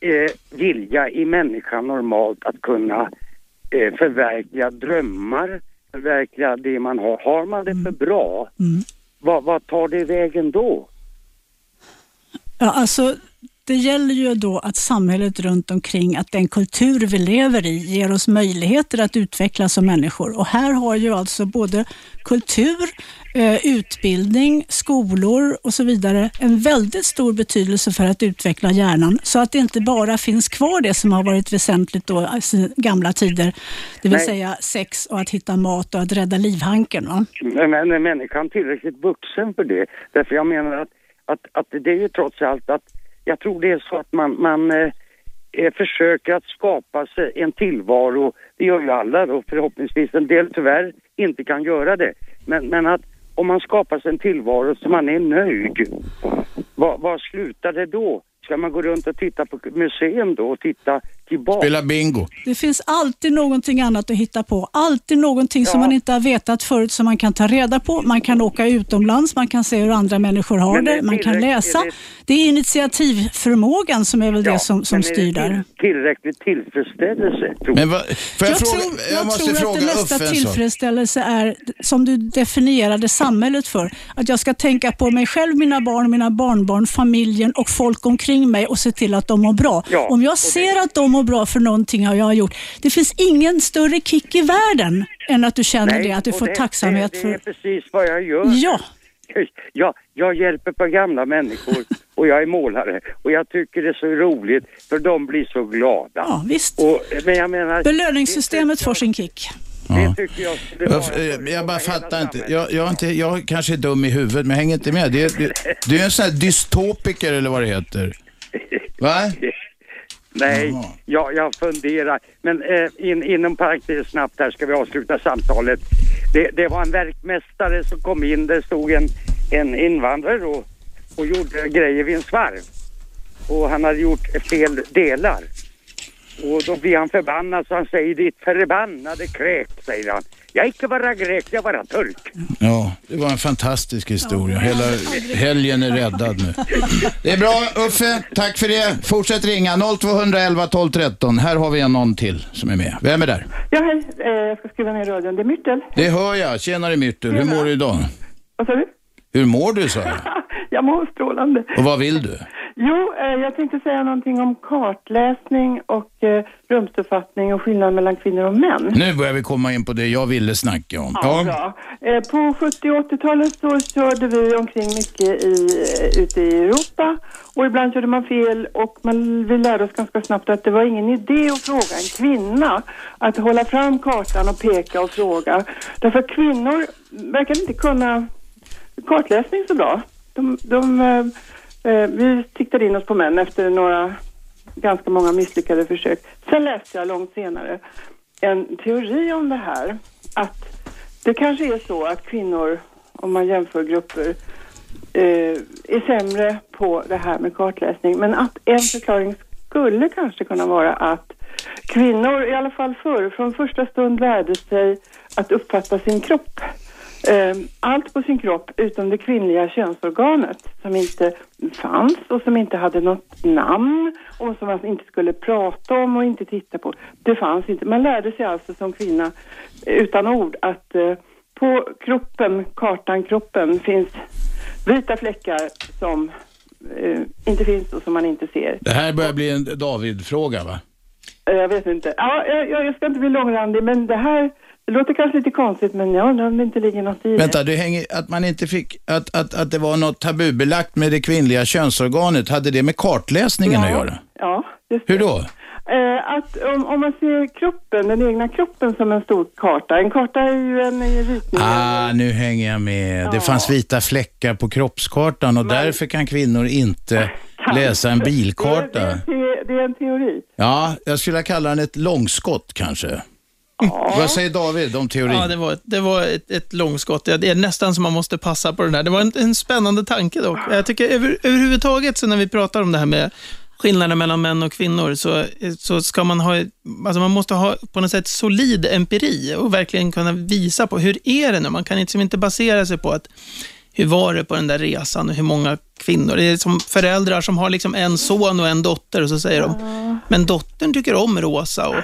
eh, vilja i människan normalt att kunna eh, förverkliga drömmar, förverkliga det man har. Har man det för bra, Mm. vad, vad tar det vägen då? Ja, alltså, det gäller ju då att samhället runt omkring, att den kultur vi lever i ger oss möjligheter att utvecklas som människor. Och här har ju alltså både kultur, eh, utbildning, skolor och så vidare en väldigt stor betydelse för att utveckla hjärnan. Så att det inte bara finns kvar det som har varit väsentligt då i gamla tider. Det vill Nej. säga sex och att hitta mat och att rädda livhanken. Va? Men, men är människan tillräckligt vuxen för det? Därför jag menar att, att, att det är ju trots allt att jag tror det är så att man, man eh, eh, försöker att skapa sig en tillvaro, det gör ju alla då förhoppningsvis, en del tyvärr inte kan göra det. Men, men att om man skapar sig en tillvaro så man är nöjd, var vad slutar det då? Ska man gå runt och titta på museum då och titta tillbaka? Spela bingo. Det finns alltid någonting annat att hitta på. Alltid någonting som Ja. man inte har vetat förut som man kan ta reda på. Man kan åka utomlands, man kan se hur andra människor har Men det, det man kan läsa. är det- Det är initiativförmågan som är väl det som, som men är det styr där. till- Tillräckligt tillfredsställelse, tror Men får jag, Jag, fråga, tror, jag, jag måste tror fråga att det mesta Uffe en sak. tillfredsställelse är, som du definierade samhället för, att jag ska tänka på mig själv, mina barn, mina barnbarn, familjen och folk omkring mig och se till att de mår bra. Ja, Om jag och det- ser att de mår bra för någonting jag har gjort, det finns ingen större kick i världen än att du känner det, att du får det, tacksamhet det, det för... är precis vad jag gör. Ja. Jag, jag hjälper på gamla människor och jag är målare och jag tycker det är så roligt för de blir så glada. Ja, visst. Och, men jag menar... Belöningssystemet det- får sin kick. Det tycker jag. Jag, jag bara fattar inte. Jag, jag, är inte. jag kanske är dum i huvudet, men jag hänger inte med. Det, är- det, du är en sån här dystopiker eller vad det heter. Va? Nej, Jaha. jag, jag funderar. Men eh, in, inom parentes snabbt här ska vi avsluta samtalet. Det, det var en verkmästare som kom in. Det stod en, en invandrare och, och gjorde grejer vid en svarv. Och han hade gjort fel delar. Och då blir han förbannad så han säger ditt förbannade kräk, säger han. Jag icke vara grek, jag vara turk. Ja, det var en fantastisk historia. Hela helgen är räddad nu. Det är bra Uffe, tack för det. Fortsätt ringa 0211 12 13. Här har vi en någon till som är med. Vem är där? Ja, hej. Eh, jag ska skriva ner radion. Det är Myrtel. Det hör jag. Tjenare Myrtel, hur mår du idag? Vad sa du? Hur mår du sa jag? Jag mår strålande. Och vad vill du? Jo, eh, jag tänkte säga någonting om kartläsning och eh, rumsuppfattning och skillnad mellan kvinnor och män. Nu börjar vi komma in på det jag ville snacka om. Ja, bra. Eh, På 70 och 80-talet så körde vi omkring mycket i, ute i Europa och ibland körde man fel och man, vi lärde oss ganska snabbt att det var ingen idé att fråga en kvinna att hålla fram kartan och peka och fråga. Därför att kvinnor verkar inte kunna kartläsning så bra. De, de, eh, eh vi siktade in oss på män efter några ganska många misslyckade försök. Sen läste jag långt senare en teori om det här. Att det kanske är så att kvinnor, om man jämför grupper, eh, är sämre på det här med kartläsning. Men att en förklaring skulle kanske kunna vara att kvinnor, i alla fall förr, från första stund lärde sig att uppfatta sin kropp. Ehm, allt på sin kropp utom det kvinnliga könsorganet som inte fanns och som inte hade något namn och som man inte skulle prata om och inte titta på. Det fanns inte. Man lärde sig alltså som kvinna eh, utan ord att eh, på kroppen, kartan kroppen, finns vita fläckar som eh, inte finns och som man inte ser. Det här börjar bli en David-fråga va? Eh, Jag vet inte. Ja, jag, jag ska inte bli långrandig, men det här det låter kanske lite konstigt, men jag undrar om det inte ligger något i. Vänta, det hänger, att man inte fick, att, att, att det var något tabubelagt med det kvinnliga könsorganet, hade det med kartläsningen att göra? Ja, just Hur det. då? Eh, att om, om man ser kroppen, den egna kroppen som en stor karta. En karta är ju en ritning. Ah, nu hänger jag med. Det fanns vita fläckar på kroppskartan och därför kan kvinnor inte läsa en Det, bilkarta. det, är en te, det är en teori. Ja, jag skulle kalla den ett långskott kanske. Vad säger David om teorin? Ja, det var, ett, det var ett, ett långskott. Ja, Det är nästan som man måste passa på den där. Det var en, en spännande tanke dock. Jag tycker över, överhuvudtaget så när vi pratar om det här med skillnaden mellan män och kvinnor så, så ska man ha, alltså man måste ha på något sätt solid empiri och verkligen kunna visa på hur är det nu? Man kan liksom inte basera sig på att hur var det på den där resan och hur många kvinnor? Det är som föräldrar som har liksom en son och en dotter och så säger de, men dottern tycker om rosa och,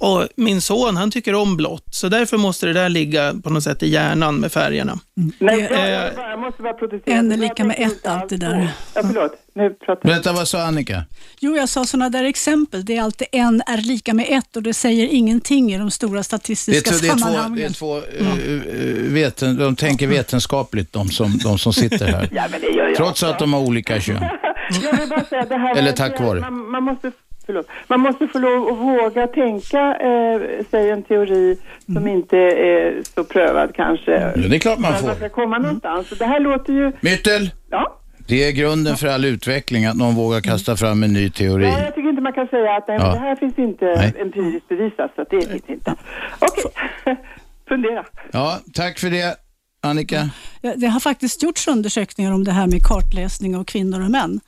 och min son han tycker om blått, så därför måste det där ligga på något sätt i hjärnan med färgerna. Nej, Det- jag, eh, jag, bara- jag måste bara protestera. En är lika med ett, inte allt det alls där. Ja, förlåt. Nu pratar. Berätta, vad sa Annika? Jo, jag sa sådana där exempel. Det är alltid en är lika med ett och det säger ingenting i de stora Det är, statistiska två- det är två, sammanhangen. det är två uh, uh, veten, de tänker vetenskapligt de som, de som sitter här. Ja, men det gör jag Trots också. att de har olika kön. Jag vill bara säga det här Eller tack vare. Man, man, måste, förlåt, man måste få lov att våga tänka eh, sig en teori som Mm. inte är så prövad kanske. Ja, det är klart man att man ska får. komma någonstans. Så det här låter ju... Myttel, Ja. det är grunden för all utveckling att någon vågar kasta fram en ny teori. ja, jag tycker inte man kan säga att nej, Ja. det här finns inte Nej. empiriskt bevisat. Så det finns inte. Okej, fundera. Ja, tack för det, Annika. Ja, Det har faktiskt gjorts undersökningar om det här med kartläsning av kvinnor och män.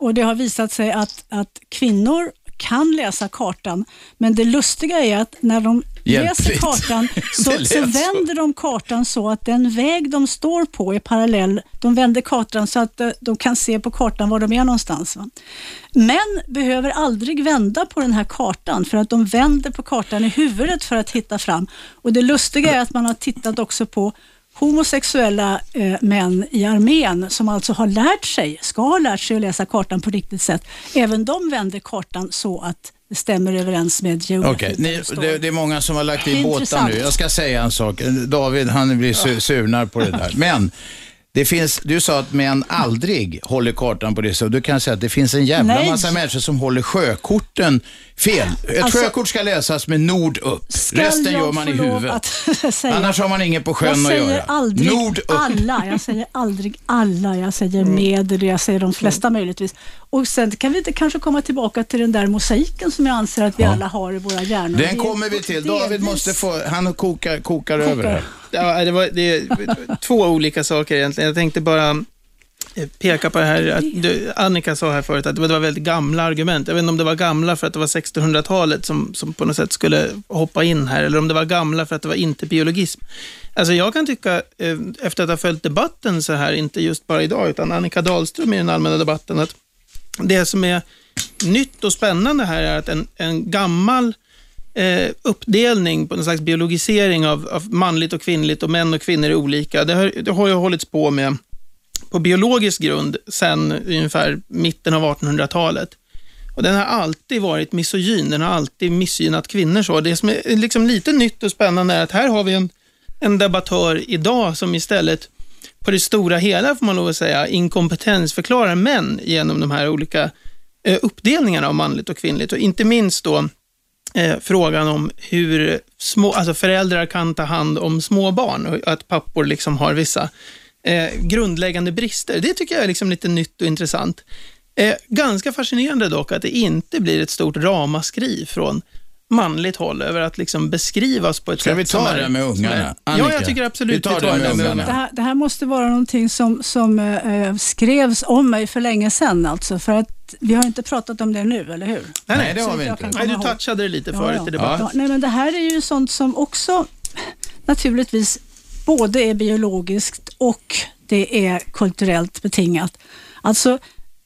Och Det har visat sig att, att kvinnor kan läsa kartan, men det lustiga är att när de Hjälpligt. läser kartan så, så vänder de kartan så att den väg de står på är parallell. De vänder kartan så att eh, de kan se på kartan var de är någonstans. Va? Män behöver aldrig vända på den här kartan för att de vänder på kartan i huvudet för att hitta fram. Och Det lustiga är att man har tittat också på homosexuella eh, män i armén som alltså har lärt sig, ska ha lärt sig att läsa kartan på riktigt sätt. Även de vänder kartan så att det stämmer överens med geografin. Där ni- det det, är många som har lagt i båtar nu. Jag ska säga en sak. David, han blir su surnar på det där. Men det finns, du sa att män aldrig håller kartan på det så Du kan säga att det finns en jävla Nej. massa människor som håller sjökorten fel. Ett Alltså- sjökort ska läsas med nord upp. Resten jag gör man i huvudet. Annars har man inget på jag sjön att säger göra. aldrig Nord upp. alla, jag säger aldrig alla, jag säger med eller jag säger de flesta möjligtvis. Och sen kan vi inte kanske komma tillbaka till den där mosaiken som jag anser att vi alla har i våra hjärnor. Den Det- kommer vi till. David måste få, han kokar, kokar över här. Ja, det, var, det är två olika saker egentligen. Jag tänkte bara peka på det här, att du, Annika sa här förut att det var, väldigt gamla argument. Jag vet inte om det var gamla för att det var 1600-talet som, som på något sätt skulle hoppa in här, eller om det var gamla för att det var inte biologism. Alltså jag kan tycka, eh, efter att ha följt debatten så här, inte just bara idag, utan Annika Dahlström i den allmänna debatten, att det som är nytt och spännande här är att en, en gammal eh, uppdelning på någon slags biologisering av, av manligt och kvinnligt och män och kvinnor är olika. Det har, det har ju hållits på med på biologisk grund sedan ungefär mitten av 1800-talet. Och den har alltid varit misogyn, den har alltid missgynnat kvinnor. Så. Det som är liksom lite nytt och spännande är att här har vi en, en debattör idag som istället på det stora hela, får man lov att säga, inkompetensförklarar män genom de här olika eh, uppdelningarna av manligt och kvinnligt. Och inte minst då eh, frågan om hur små, alltså föräldrar kan ta hand om små barn och att pappor liksom har vissa eh, grundläggande brister. Det tycker jag är liksom lite nytt och intressant. Eh, ganska fascinerande dock att det inte blir ett stort ramaskri från manligt håll över att liksom beskrivas på ett Ska sätt vi ta som är- det med som ungarna? är- Ja, Annika, jag tycker absolut vi tar det med Det ungarna. här, det här måste vara någonting som, som eh, skrevs om mig för länge sedan. Alltså, för att vi har inte pratat om det nu, eller hur? Nej, det Så har vi inte. Nej, du touchade det lite Ja, förut ja. i debatten. Ja, nej, men det här är ju sånt som också naturligtvis både är biologiskt och det är kulturellt betingat. Alltså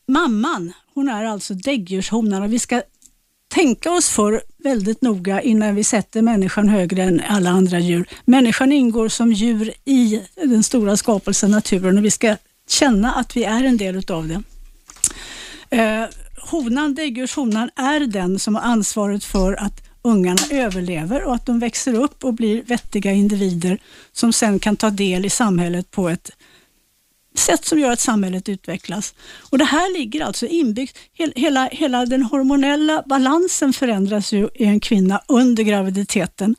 mamman, hon är alltså däggdjurshonan och vi ska tänka oss för väldigt noga innan vi sätter människan högre än alla andra djur. Människan ingår som djur i den stora skapelsen naturen och vi ska känna att vi är en del utav det. Eh, honan, däggdjurshonan, är den som har ansvaret för att ungarna överlever och att de växer upp och blir vettiga individer som sen kan ta del i samhället på ett sätt som gör att samhället utvecklas. Och Det här ligger alltså inbyggt. Hela, hela den hormonella balansen förändras ju i en kvinna under graviditeten.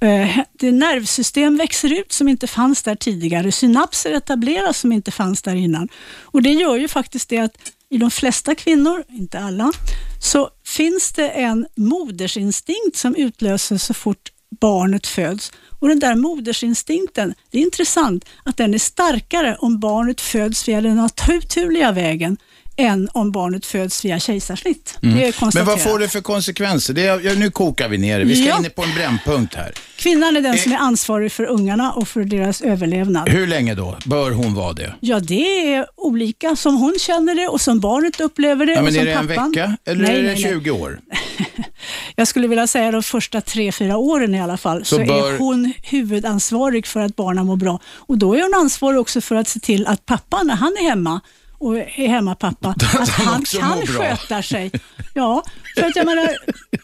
Eh, det nervsystem växer ut som inte fanns där tidigare. Synapser etableras som inte fanns där innan. Och Det gör ju faktiskt det att i de flesta kvinnor, inte alla, så finns det en modersinstinkt som utlöses så fort barnet föds. Och Den där modersinstinkten, det är intressant att den är starkare om barnet föds via den naturliga vägen än om barnet föds via kejsarsnitt. Mm. Men vad får det för konsekvenser? Det är, nu kokar vi ner det. Vi ska ja. in på en brännpunkt här. Kvinnan är den eh. som är ansvarig för ungarna och för deras överlevnad. Hur länge då bör hon vara det? Ja, det är olika som hon känner det och som barnet upplever det. Ja, men är det pappan. en vecka eller nej, är det nej, 20 år? Jag skulle vilja säga de första tre, fyra åren i alla fall, så, så bör... är hon huvudansvarig för att barnen mår bra. Och då är hon ansvarig också för att se till att pappan, när han är hemma, och är hemmapappa, att han kan sköta sig. Ja, för att jag menar,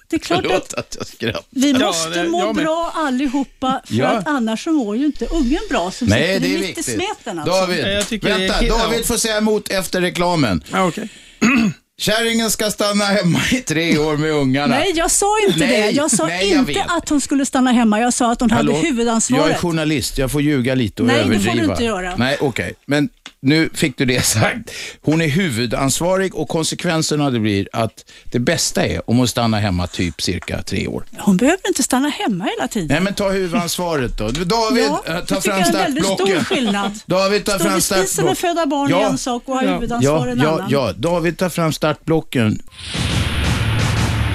det är klart Förlåt att, att vi måste ja, må bra allihopa, för ja. att annars så mår ju inte ungen bra som Nej, sitter det är mitt viktigt. i smeten. Alltså. David, vänta, David får säga emot efter reklamen. Ja, okay. Kärringen ska stanna hemma i tre år med ungarna. Nej, jag sa inte nej, det. Jag sa nej, inte jag att hon skulle stanna hemma. Jag sa att hon Hallå? hade huvudansvaret. Jag är journalist, jag får ljuga lite och nej, överdriva. Nej, det får du inte göra. Nej, okej. Okay. Men nu fick du det sagt. Hon är huvudansvarig och konsekvensen av det blir att det bästa är om hon stannar hemma typ cirka tre år. Hon behöver inte stanna hemma hela tiden. Nej, men ta huvudansvaret då. David, ja, eh, ta fram startblocken. Det är en stor skillnad. David, ta fram startblocken. Stå vid föda barn ja. är en sak och ha ja. huvudansvar ja, en ja, annan. Ja, David, ta fram startblocken.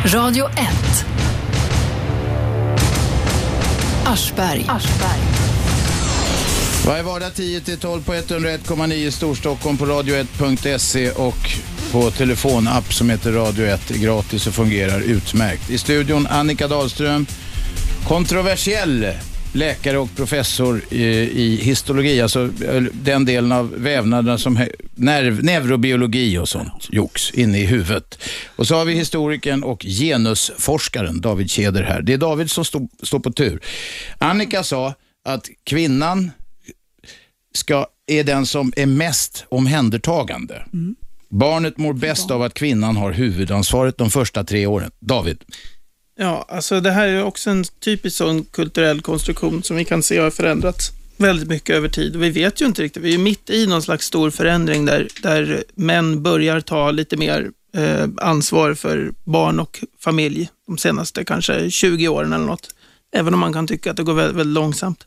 Radio 1. Aschberg. Aschberg. Varje vardag 10-12 på 101,9 Storstockholm på radio1.se och på telefonapp som heter Radio 1. Gratis och fungerar utmärkt. I studion Annika Dahlström, kontroversiell läkare och professor i, i histologi, alltså eh, den delen av vävnaderna som nerv, neurobiologi och sånt jox inne i huvudet. Och så har vi historikern och genusforskaren David Keder här. Det är David som står stå på tur. Annika sa att kvinnan ska, är den som är mest omhändertagande. Mm. Barnet mår bäst av att kvinnan har huvudansvaret de första tre åren. David? Ja, alltså det här är också en typisk sån kulturell konstruktion som vi kan se har förändrats väldigt mycket över tid. Vi vet ju inte riktigt, vi är mitt i någon slags stor förändring där, där män börjar ta lite mer eh, ansvar för barn och familj de senaste kanske 20 åren eller något. Även om man kan tycka att det går väldigt, väldigt långsamt.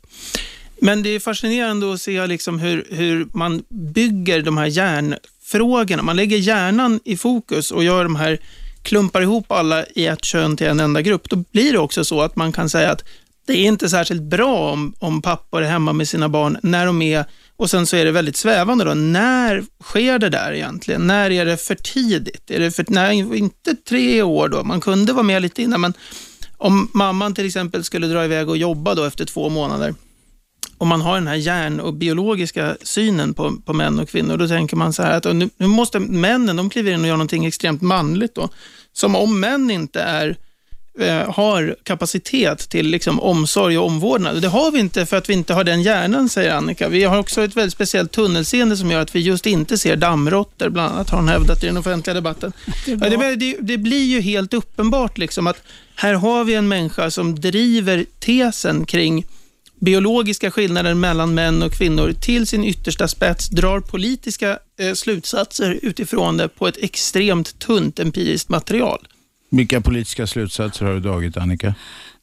Men det är fascinerande att se liksom hur, hur man bygger de här hjärnfrågorna. Man lägger hjärnan i fokus och gör de här, klumpar ihop alla i ett kön till en enda grupp. Då blir det också så att man kan säga att det är inte särskilt bra om, om pappor är hemma med sina barn när de är, och sen så är det väldigt svävande då, när sker det där egentligen? När är det för tidigt? Är det för, nej, inte tre år då, man kunde vara med lite innan, men om mamman till exempel skulle dra iväg och jobba då efter två månader, om man har den här hjärn och biologiska synen på, på män och kvinnor, då tänker man så här att nu, nu måste männen, de kliver in och gör någonting extremt manligt då. Som om män inte är eh, har kapacitet till liksom omsorg och omvårdnad. Det har vi inte för att vi inte har den hjärnan, säger Annika. Vi har också ett väldigt speciellt tunnelseende som gör att vi just inte ser dammråttor, bland annat har hon hävdat i den offentliga debatten. Det, det, det, det blir ju helt uppenbart liksom att här har vi en människa som driver tesen kring biologiska skillnader mellan män och kvinnor till sin yttersta spets, drar politiska eh, slutsatser utifrån det på ett extremt tunt empiriskt material. Vilka politiska slutsatser har du dragit, Annika?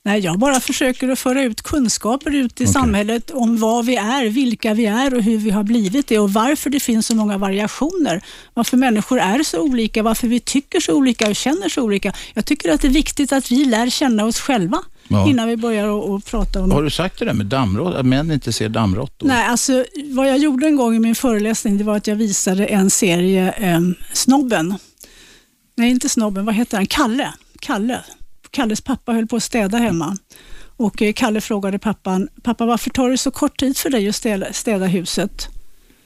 Nej, jag bara försöker att föra ut kunskaper ut i okay. samhället om vad vi är, vilka vi är och hur vi har blivit det och varför det finns så många variationer. Varför människor är så olika, varför vi tycker så olika och känner så olika. Jag tycker att det är viktigt att vi lär känna oss själva Ja. innan vi börjar och, och prata om... Har du sagt det där med dammråttor, att män inte ser dammråttor? Nej, alltså vad jag gjorde en gång i min föreläsning det var att jag visade en serie, eh, Snobben. Nej, inte Snobben, vad heter han? Kalle. Kalle. Kalles pappa höll på att städa hemma. Och eh, Kalle frågade pappan, pappa varför tar det så kort tid för dig att städa, städa huset?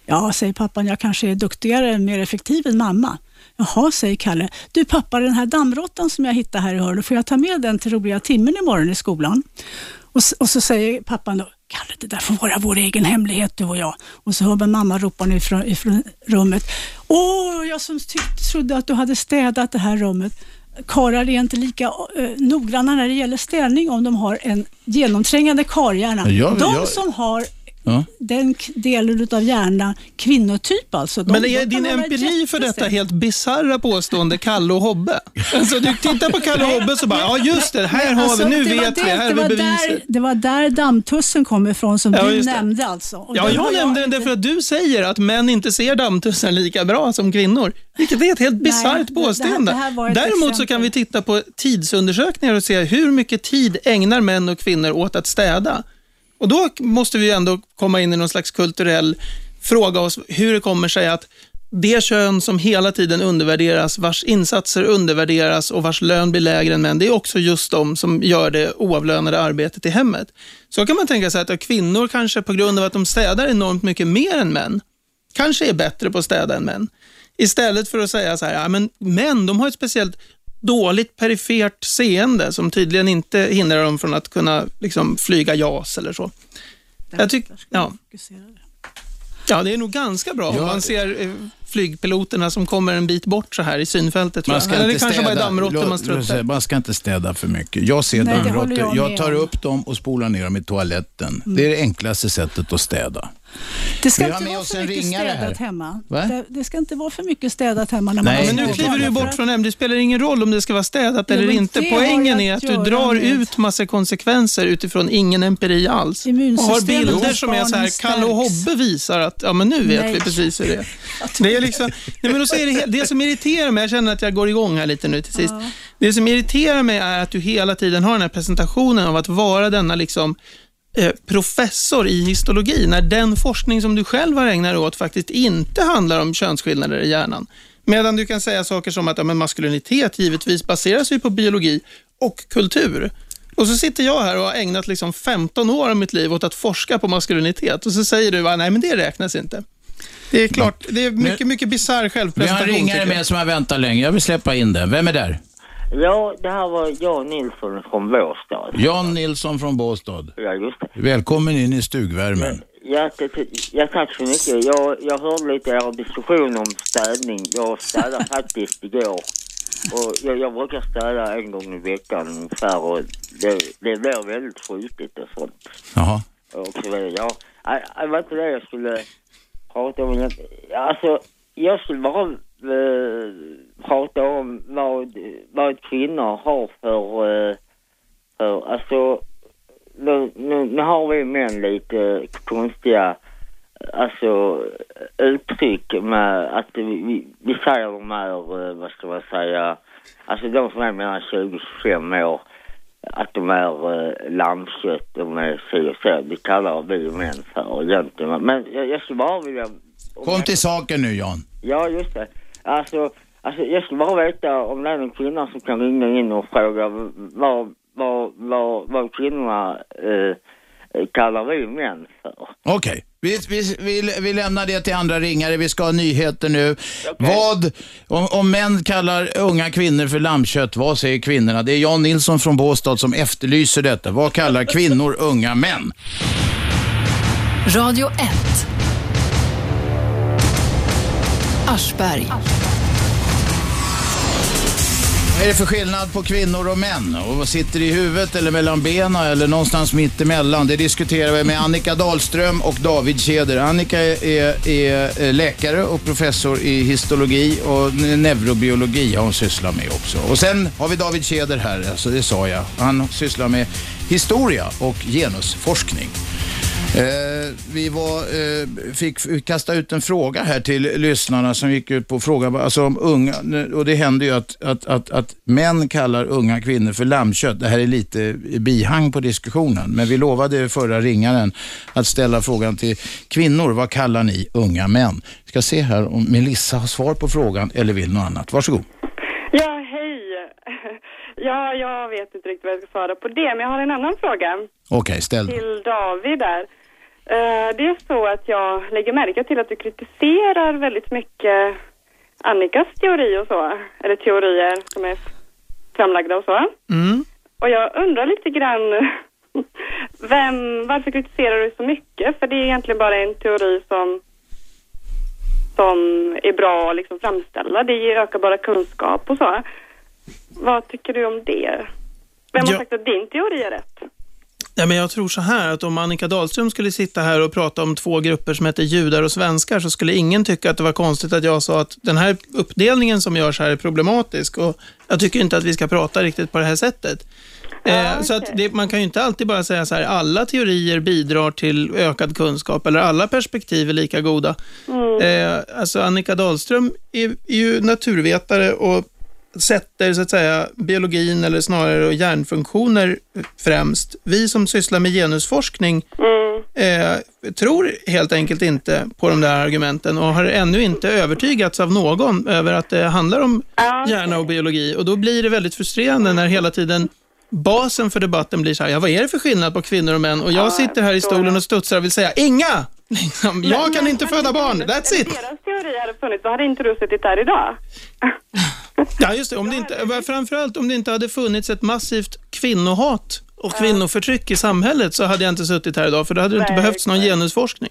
Ja, säger pappan, jag kanske är duktigare, mer effektiv än mamma. Jaha, säger Kalle. Du pappa, den här dammråttan som jag hittade här i hörnet, får jag ta med den till roliga timmen imorgon i skolan? Och, och så säger pappan då, Kalle, det där får vara vår egen hemlighet du och jag. Och så hör man mamma ropa nu ifrån, ifrån rummet. Åh, jag som trodde att du hade städat det här rummet. Karlar är inte lika eh, noggranna när det gäller städning om de har en genomträngande karlhjärna. Ja, de jag- som har Ja. den delen av hjärnan, kvinnotyp alltså. De, Men är din empiri för detta helt bisarra påstående Kalle och Hobbe? Alltså du tittar på Kalle och Hobbe så bara, ja just det, här har Alltså, vi, nu var vet det, vi, här det har vi. Där, det var där dammtussen kom ifrån som Ja, du nämnde alltså. Och Ja, jag har nämnde den därför att du säger att män inte ser dammtussen lika bra som kvinnor. Vilket är ett helt bisarrt det- det här- påstående. det här Däremot så kan vi titta på tidsundersökningar och se hur mycket tid ägnar män och kvinnor åt att städa. Och då måste vi ändå komma in i någon slags kulturell fråga oss hur det kommer sig att det kön som hela tiden undervärderas, vars insatser undervärderas och vars lön blir lägre än män, det är också just de som gör det oavlönade arbetet i hemmet. Så kan man tänka sig att kvinnor kanske på grund av att de städar enormt mycket mer än män, kanske är bättre på att städa än män. Istället för att säga så här, ja, men män de har ett speciellt dåligt perifert seende som tydligen inte hindrar dem från att kunna liksom, flyga JAS eller så. Jag tycker, ja. ja, det är nog ganska bra om Ja. man ser eh, flygpiloterna som kommer en bit bort så här i synfältet. Man ska Eller det inte kanske bara är städa. man. Man ska inte städa för mycket. Jag ser dammråttor. jag Jag, tar om. upp dem och spolar ner dem i toaletten. Det är det enklaste sättet att städa. Det ska inte vara för mycket städat här. hemma. Det, det ska inte vara för mycket städat hemma när man Nej, Men nu kliver du bort från ämnet. Det spelar ingen roll om det ska vara städat Jo, eller inte. Poängen är att du drar med- ut massa konsekvenser utifrån ingen empiri alls. Och har bilder som är så här, Kalle och. Hobbe visar att, ja men nu vet Nej. vi precis hur det är. Det är liksom, nej men då säger det, det som irriterar mig, jag känner att jag går igång här lite nu till sist. Det som irriterar mig är att du hela tiden har den här presentationen av att vara denna liksom professor i histologi, när den forskning som du själv har ägnat dig åt faktiskt inte handlar om könsskillnader i hjärnan. Medan du kan säga saker som att ja, men maskulinitet givetvis baseras ju på biologi och kultur. Och så sitter jag här och har ägnat liksom 15 år av mitt liv åt att forska på maskulinitet och så säger du att nej men det räknas inte. Det är klart, det är mycket, mycket bisarr Vi har en självpresentation. ringare med som har väntat länge. Jag vill släppa in den. Vem är där? Ja, det här var Jan Nilsson från Båstad. Jan Nilsson från Båstad. Ja, just det. Välkommen in i stugvärmen. Ja, ja, tack så mycket. Jag, jag hörde lite er diskussion om städning. Jag städade faktiskt igår. Och jag, jag brukar städa en gång i veckan ungefär och det, det blir väldigt skitigt och sånt. Jaha. Och så. Ja, det var inte det jag skulle prata om. Alltså, jag skulle bara eh, prata om vad, vad kvinnor har för, eh, för alltså, nu, nu, nu har vi män lite konstiga alltså uttryck med att vi, vi, säger de här, eh, vad ska man säga, alltså de som är mellan 20 och 25 år, att de är uh, lammkött, de är si och så. Det kallar vi män för egentligen. Men jag, jag skulle bara vilja... Kom till saken nu Jan. Ja, just det. Alltså, alltså jag skulle bara veta om det är någon kvinna som kan ringa in och fråga vad, vad, vad, vad kvinnorna eh, kallar vi män för. Okej, vi, vi, vi, vi lämnar det till andra ringare. Vi ska ha nyheter nu. Vad, om, om män kallar unga kvinnor för lammkött, vad säger kvinnorna? Det är Jan Nilsson från Båstad som efterlyser detta. Vad kallar kvinnor unga män? Radio 1. Aschberg. Vad är det för skillnad på kvinnor och män? Och vad sitter i huvudet eller mellan benen eller någonstans mitt emellan? Det diskuterar vi med Annika Dahlström och David Keder. Annika är, är eh, läkare och professor i histologi och neurobiologi har hon sysslat med också. Och sen har vi David Keder här, alltså det sa jag. Han sysslar med historia och genusforskning. Eh, vi var, eh, fick kasta ut en fråga här till lyssnarna som gick ut på frågan alltså om unga, och det händer ju att, att, att, att män kallar unga kvinnor för lammkött. Det här är lite bihang på diskussionen, men vi lovade förra ringaren att ställa frågan till kvinnor. Vad kallar ni unga män? Vi ska se här om Melissa har svar på frågan eller vill något annat. Varsågod. Ja, hej. Ja, jag vet inte riktigt vad jag ska svara på det, men jag har en annan fråga. Okej, okay, ställ Till David där. Uh, det är så att jag lägger märke till att du kritiserar väldigt mycket Annikas teori och så, eller teorier som är framlagda och så. Mm. Och jag undrar lite grann, vem, varför kritiserar du så mycket? För det är egentligen bara en teori som, som är bra att liksom framställa. Det ökar bara kunskap och så. Vad tycker du om det? Vem har Ja. sagt att din teori är rätt? Ja, men jag tror så här att om Annika Dahlström skulle sitta här och prata om två grupper som heter judar och svenskar så skulle ingen tycka att det var konstigt att jag sa att den här uppdelningen som görs här är problematisk och jag tycker inte att vi ska prata riktigt på det här sättet. Eh, Så att det, man kan ju inte alltid bara säga så här, alla teorier bidrar till ökad kunskap eller alla perspektiv är lika goda. Eh, alltså Annika Dahlström är, är ju naturvetare och sätter så att säga biologin eller snarare hjärnfunktioner främst. Vi som sysslar med genusforskning eh, tror helt enkelt inte på de där argumenten och har ännu inte övertygats av någon över att det handlar om hjärna och biologi. Och då blir det väldigt frustrerande när hela tiden basen för debatten blir så här, ja vad är det för skillnad på kvinnor och män? Och jag sitter här i stolen och studsar och vill säga, inga! Liksom, jag kan inte föda barn, that's it! deras teori hade funnits, då hade inte du suttit där idag. Ja, just det. Om det inte, framförallt om det inte hade funnits ett massivt kvinnohat och kvinnoförtryck i samhället så hade jag inte suttit här idag, för då hade det inte Nej, behövts någon genusforskning.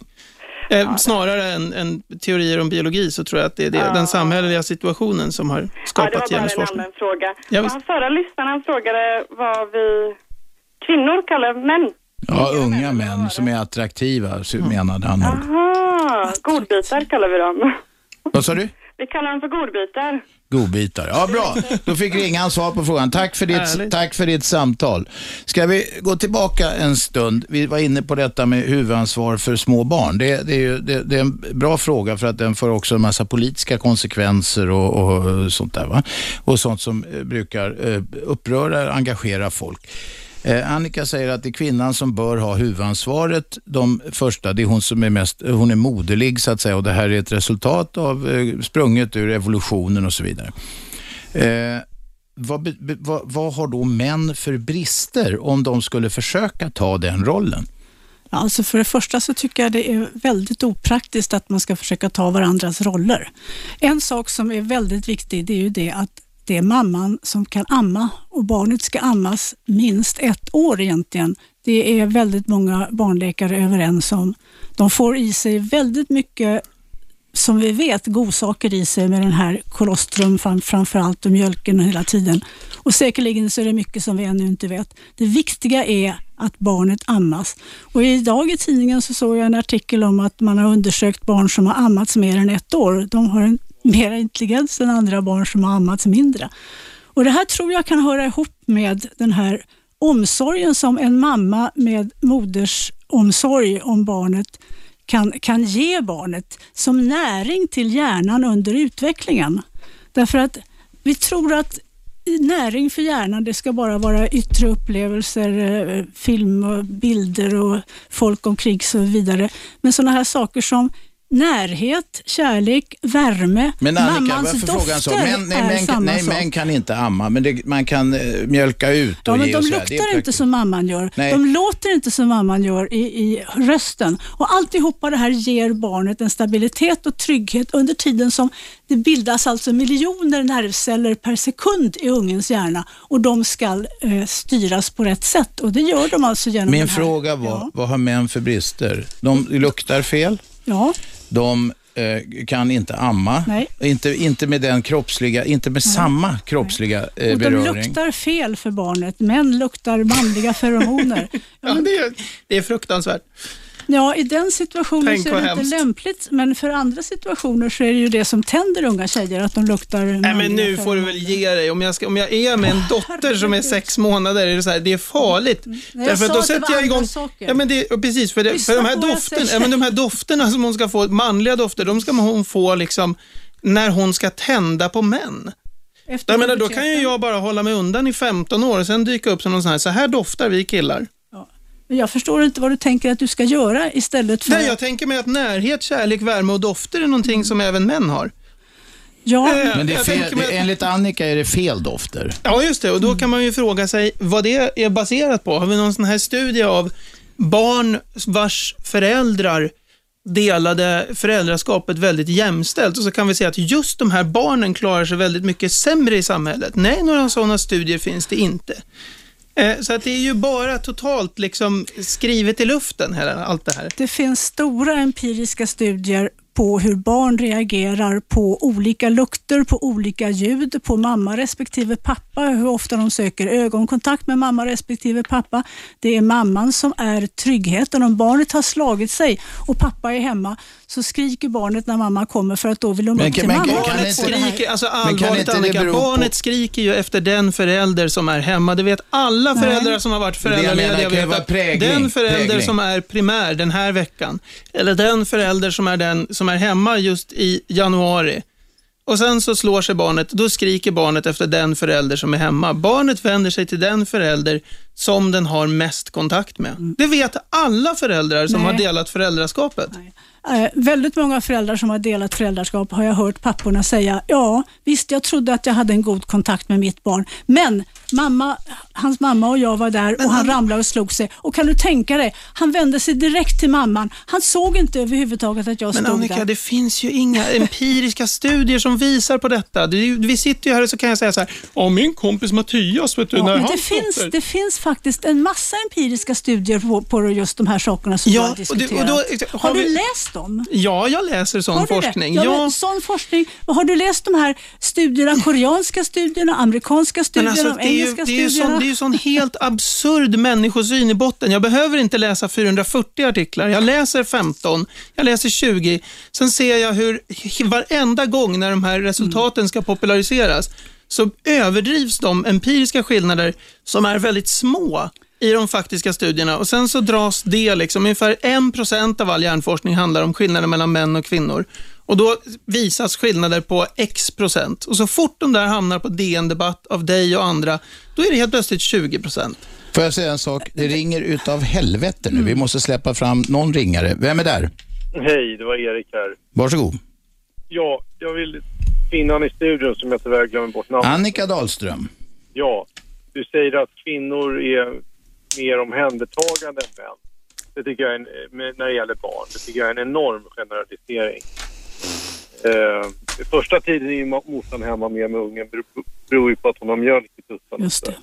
Eh, snarare än, än teorier om biologi så tror jag att det är det, den samhälleliga situationen som har Ja, det skapat var bara en genusforskning. allmän fråga. Ja, visst. han förra lyssnaren frågade vad vi kvinnor kallar män. Ja, unga män som är attraktiva, så menade han nog. Aha, godbitar kallar vi dem. Vad sa du? Vi kallar dem för godbitar. Godbitar. Ja, bra. Då fick ringan svar på frågan. Tack för, ditt, tack för ditt samtal. Ska vi gå tillbaka en stund? Vi var inne på detta med huvudansvar för små barn. Det, det, är, ju, det, det är en bra fråga för att den får också en massa politiska konsekvenser och, och sånt där. Va? Och sånt som eh, brukar eh, uppröra, engagera folk. Eh, Annika säger att det är kvinnan som bör ha huvudansvaret. De första, det är hon som är mest, hon är moderlig så att säga och det här är ett resultat av eh, sprunget ur evolutionen och så vidare. Eh, vad, be- be- vad, vad har då män för brister om de skulle försöka ta den rollen? Alltså för det första så tycker jag det är väldigt opraktiskt att man ska försöka ta varandras roller. En sak som är väldigt viktig det är ju det att det är mamman som kan amma och barnet ska ammas minst ett år egentligen. Det är väldigt många barnläkare överens om. De får i sig väldigt mycket som vi vet, godsaker i sig med den här kolostrum framförallt och mjölken hela tiden. Och säkerligen så är det mycket som vi ännu inte vet. Det viktiga är att barnet ammas. Och idag i tidningen så såg jag en artikel om att man har undersökt barn som har ammats mer än ett år. De har en mer intelligens än andra barn som har ammats mindre. Och Det här tror jag kan höra ihop med den här omsorgen som en mamma med modersomsorg om barnet kan, kan ge barnet som näring till hjärnan under utvecklingen. Därför att vi tror att näring för hjärnan, det ska bara vara yttre upplevelser, eh, film och bilder och folk omkring sig och så vidare. Men sådana här saker som närhet, kärlek, värme, Men Annika, mammans varför han så? dofter Män, nej, är män, kan, samma nej, sak. män kan inte amma, men det, man kan eh, mjölka ut och Ja, men ge de och så här. Det är luktar inte praktiskt. som mamman gör. Nej. De låter inte som mamman gör i, i rösten. Och alltihopa det här ger barnet en stabilitet och trygghet under tiden som det bildas alltså miljoner nervceller per sekund i ungens hjärna och de ska eh, styras på rätt sätt och det gör de alltså genom Min den här. fråga var, Ja. vad har män för brister? De luktar fel, Ja, de eh, kan inte amma, Nej. inte, inte med den kroppsliga, inte med samma kroppsliga eh, och de beröring. luktar fel för barnet. Män luktar manliga feromoner. Ja, det, är, det är fruktansvärt. Ja, i den situationen Tänk så är det inte hemskt. lämpligt, men för andra situationer så är det ju det som tänder unga tjejer, att de luktar Nej men nu får du väl ge dig. Om jag, ska, om jag är med en dotter som är sex månader, är det så här, det är farligt. Nej, jag Därför att då sätter jag igång... saker. Ja, men det, precis, för, det, för de här säger. ja, men de här dofterna som hon ska få, manliga dofter, de ska hon få liksom när hon ska tända på män. Efter Jag menar, då kan ju jag bara hålla mig undan i 15 år och sen dyka upp som någon sån här, så här doftar vi killar. Men Jag förstår inte vad du tänker att du ska göra istället för... Nej, jag tänker mig att närhet, kärlek, värme och dofter är någonting som även män har. Ja, Eh, Men det är fel, mig att- enligt Annika är det fel dofter. Ja, just det. Och då kan man ju fråga sig vad det är baserat på. Har vi någon sån här studie av barn vars föräldrar delade föräldraskapet väldigt jämställt och så kan vi se att just de här barnen klarar sig väldigt mycket sämre i samhället. Nej, några sådana studier finns det inte. Eh, så att det är ju bara totalt liksom skrivet i luften, allt det här. Det finns stora empiriska studier på hur barn reagerar på olika lukter, på olika ljud, på mamma respektive pappa, hur ofta de söker ögonkontakt med mamma respektive pappa. Det är mamman som är tryggheten. Om barnet har slagit sig och pappa är hemma så skriker barnet när mamma kommer för att då vill de Men upp kan- till men mamma. få inte-. Skriker, alltså kan allvarligt Annika, bero på- barnet skriker ju efter den förälder som är hemma. Det vet alla Nej. föräldrar som har varit föräldralediga. vet att prägling, den förälder prägling. som är primär den här veckan, eller den förälder som är den som är hemma just i januari. Och sen så slår sig barnet, då skriker barnet efter den förälder som är hemma. Barnet vänder sig till den förälder som den har mest kontakt med. Det vet alla föräldrar som Mm. Nej. har delat föräldraskapet. Eh, väldigt många föräldrar som har delat föräldraskap har jag hört papporna säga, ja visst jag trodde att jag hade en god kontakt med mitt barn, men mamma, hans mamma och jag var där och han ramlade och slog sig. Och kan du tänka dig, han vände sig direkt till mamman. Han såg inte överhuvudtaget att jag Men stod Annika, där. det finns ju inga empiriska studier som visar på detta. Vi sitter ju här och så kan jag säga så här, ja min kompis Mattias, vet du, Ja, när men han det, finns, det finns faktiskt en massa empiriska studier på, på just de här sakerna som Ja, du har och det- diskuterat. och då- har har du vi- läst dem? Ja, jag läser sån Har du forskning. Det? Ja, sån forskning. Har du läst de här studierna, koreanska studierna, amerikanska studierna, alltså, det, är ju, engelska det, är studierna? sån, det är ju sån helt absurd människosyn i botten. Jag behöver inte läsa 440 artiklar. Jag läser 15, jag läser 20. Sen ser jag hur varenda gång när de här resultaten ska populariseras så överdrivs de empiriska skillnader som är väldigt små i de faktiska studierna och sen så dras det, liksom, ungefär 1% av all hjärnforskning handlar om skillnader mellan män och kvinnor. Och då visas skillnader på x procent. Och så fort de där hamnar på DN Debatt av dig och andra, då är det helt plötsligt 20 procent. Får jag säga en sak? Det ringer utav helvete nu. Vi måste släppa fram någon ringare. Vem är där? Hej, det var Erik här. Varsågod. Ja, jag vill kvinnan i studion som jag tyvärr glömmer bort namnet. Annika Dahlström. Ja, du säger att kvinnor är mer omhändertagande än män. Det tycker jag en, när det gäller barn. Det tycker jag är en enorm generalisering. Eh, första tiden ma- morsan hemma med med ungen bero- beror ju på att hon har mjölk i tuttarna. Just det.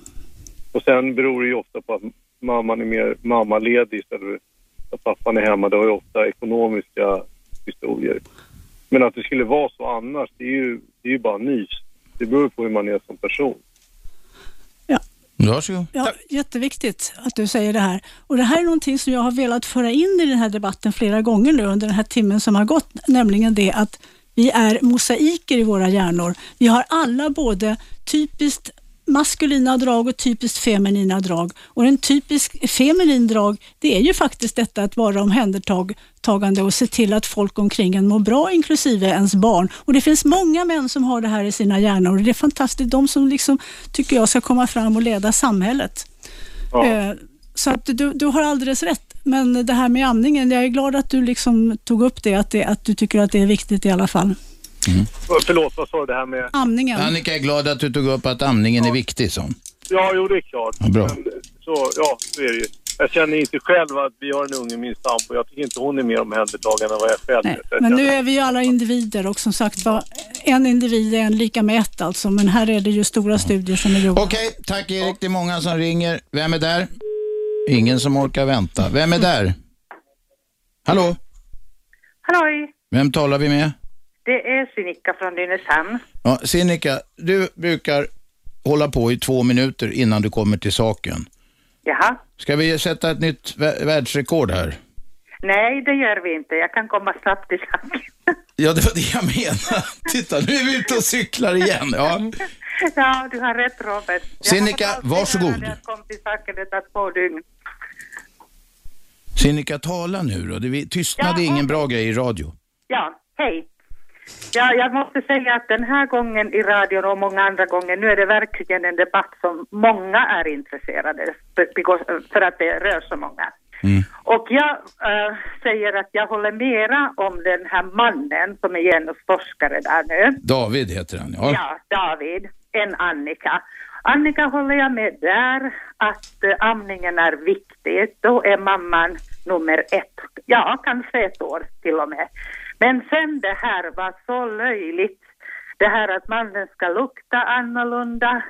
Och sen beror det ju ofta på att mamman är mer mammaledig istället för att pappan är hemma. Det har ju ofta ekonomiska historier. Men att det skulle vara så annars, det är ju, det är ju bara nys. Det beror på hur man är som person. Varsågod. Ja, jätteviktigt att du säger det här. Och Det här är någonting som jag har velat föra in i den här debatten flera gånger nu under den här timmen som har gått, nämligen det att vi är mosaiker i våra hjärnor. Vi har alla både typiskt maskulina drag och typiskt feminina drag. Och en typisk feminin drag, det är ju faktiskt detta att vara omhändertagande och se till att folk omkring en mår bra, inklusive ens barn. Och Det finns många män som har det här i sina hjärnor och det är fantastiskt. De som liksom tycker jag ska komma fram och leda samhället. Ja. Eh, Så att du, du har alldeles rätt. Men det här med amningen, jag är glad att du liksom tog upp det att, det, att du tycker att det är viktigt i alla fall. Förlåt, vad sa du det här med? Amningen. Annika är glad att du tog upp att amningen är viktig, så. Ja, jo det är klart. Ja, bra. Men, så, ja, så är det ju. Jag känner inte själv att vi har en unge, min sambo. Jag tycker inte hon är mer omhändertagande än vad jag själv Nej, jag men nu är vi ju alla individer och som sagt var, en individ är en lika med ett alltså. Men här är det ju stora studier som är gjorda. Okej, tack Erik. Det är många som ringer. Vem är där? Ingen som orkar vänta. Vem är där? Hallå? Halloj, Vem talar vi med? Det är Sinikka från Nynäshamn. Ja, Sinikka, du brukar hålla på i två minuter innan du kommer till saken. Jaha. Ska vi sätta ett nytt vä- världsrekord här? Nej, det gör vi inte. Jag kan komma snabbt till saken. Ja, det var det jag menade. Titta, nu är vi ute och cyklar igen. Ja. Ja, du har rätt Robert. Sinikka, varsågod. Jag kom till saken, det tar två dygn. Sinikka, tala nu då. Det, tystnad är ingen bra grej i radio. Ja, hej. Ja, jag måste säga att den här gången i radion och många andra gånger, nu är det verkligen en debatt som många är intresserade för, att det rör så många. Och jag eh, säger att jag håller mera om den här mannen som är genusforskare där nu. David heter han, ja. Ja, David, än Annika. Annika håller jag med där att eh, amningen är viktig. Då är mamman nummer ett. Ja, kanske ett år till och med. Men sen det här var så löjligt. Det här att mannen ska lukta annorlunda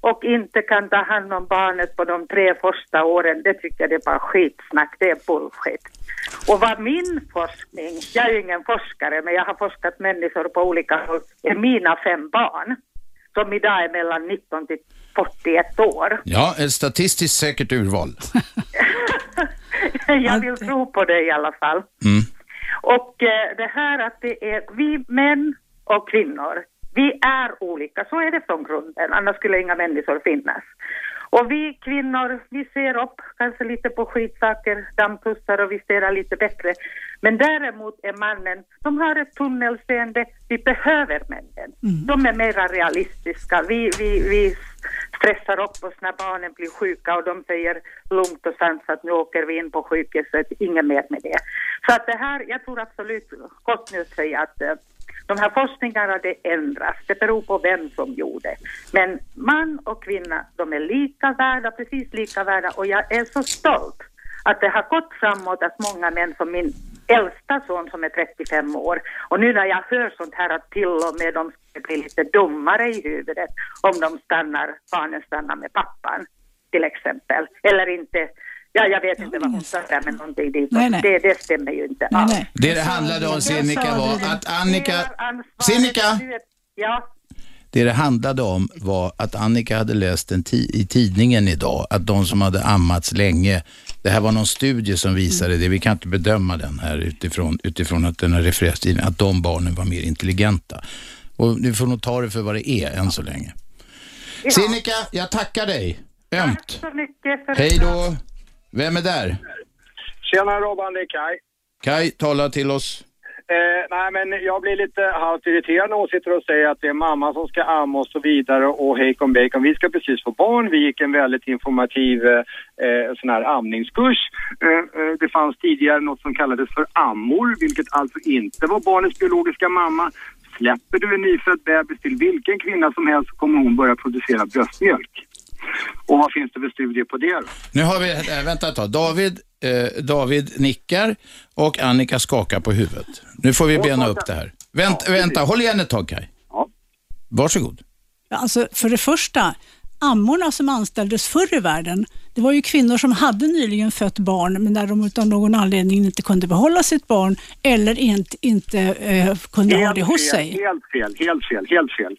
och inte kan ta hand om barnet på de tre första åren, det tycker jag det är bara skitsnack, det är bullshit. Och vad min forskning, jag är ju ingen forskare, men jag har forskat människor på olika håll, är mina fem barn, som idag är mellan 19 till 41 år. Ja, ett statistiskt säkert urval. jag vill tro på det i alla fall. Mm. Och eh, det här att det är vi män och kvinnor, vi är olika, så är det från grunden, annars skulle inga människor finnas. Och vi kvinnor, vi ser upp kanske lite på skitsaker, dammtussar och vi ser lite bättre. Men däremot är mannen, de har ett tunnelseende, vi behöver männen. De är mera realistiska. Vi, vi, vi stressar upp oss när barnen blir sjuka och de säger lugnt och sansat, nu åker vi in på sjukhuset, inget mer med det. Så att det här, jag tror absolut, gott nu säga att eh, de här forskningarna det ändras, det beror på vem som gjorde. Men man och kvinna, de är lika värda, precis lika värda och jag är så stolt att det har gått framåt att många män som min äldsta son som är 35 år och nu när jag hör sånt här att till och med de ska bli lite dummare i huvudet om de stannar, barnen stannar med pappan till exempel, eller inte Ja, jag vet inte vad hon sa där, men någonting dit. Nej, nej. Det, det stämmer ju inte Nej, nej. Det det handlade om, Sinikka, var att Annika... Sinikka! Ja, Det det handlade om var att Annika hade läst en ti- i tidningen idag att de som hade ammats länge, det här var någon studie som visade det, vi kan inte bedöma den här utifrån, utifrån att den har refererats till, att de barnen var mer intelligenta. Och du får nog ta det för vad det är än så länge. Sinikka, jag tackar dig. Ömt. så mycket för Hej då. Vem är där? Tjena Robban, det är Kaj. Kai, tala till oss. Eh, nej men jag blir lite halvt irriterad när hon sitter och säger att det är mamma som ska amma och så vidare och hejkon bacon. Vi ska precis få barn. Vi gick en väldigt informativ eh, eh, sån här amningskurs. Eh, eh, det fanns tidigare något som kallades för ammor, vilket alltså inte var barnets biologiska mamma. Släpper du en nyfödd bebis till vilken kvinna som helst kommer hon börja producera bröstmjölk. Och vad finns det för studier på det då? Nu har vi, äh, vänta ett tag. David, eh, David nickar och Annika skakar på huvudet. Nu får vi bena upp det här. Vänt, vänta, håll igen ett tag Kai. Ja. Varsågod. Ja, Alltså, för det första, ammorna som anställdes förr i världen, det var ju kvinnor som hade nyligen fött barn, men där de av någon anledning inte kunde behålla sitt barn eller inte, inte eh, kunde ha det hos fel, sig. Helt fel, helt fel, helt fel.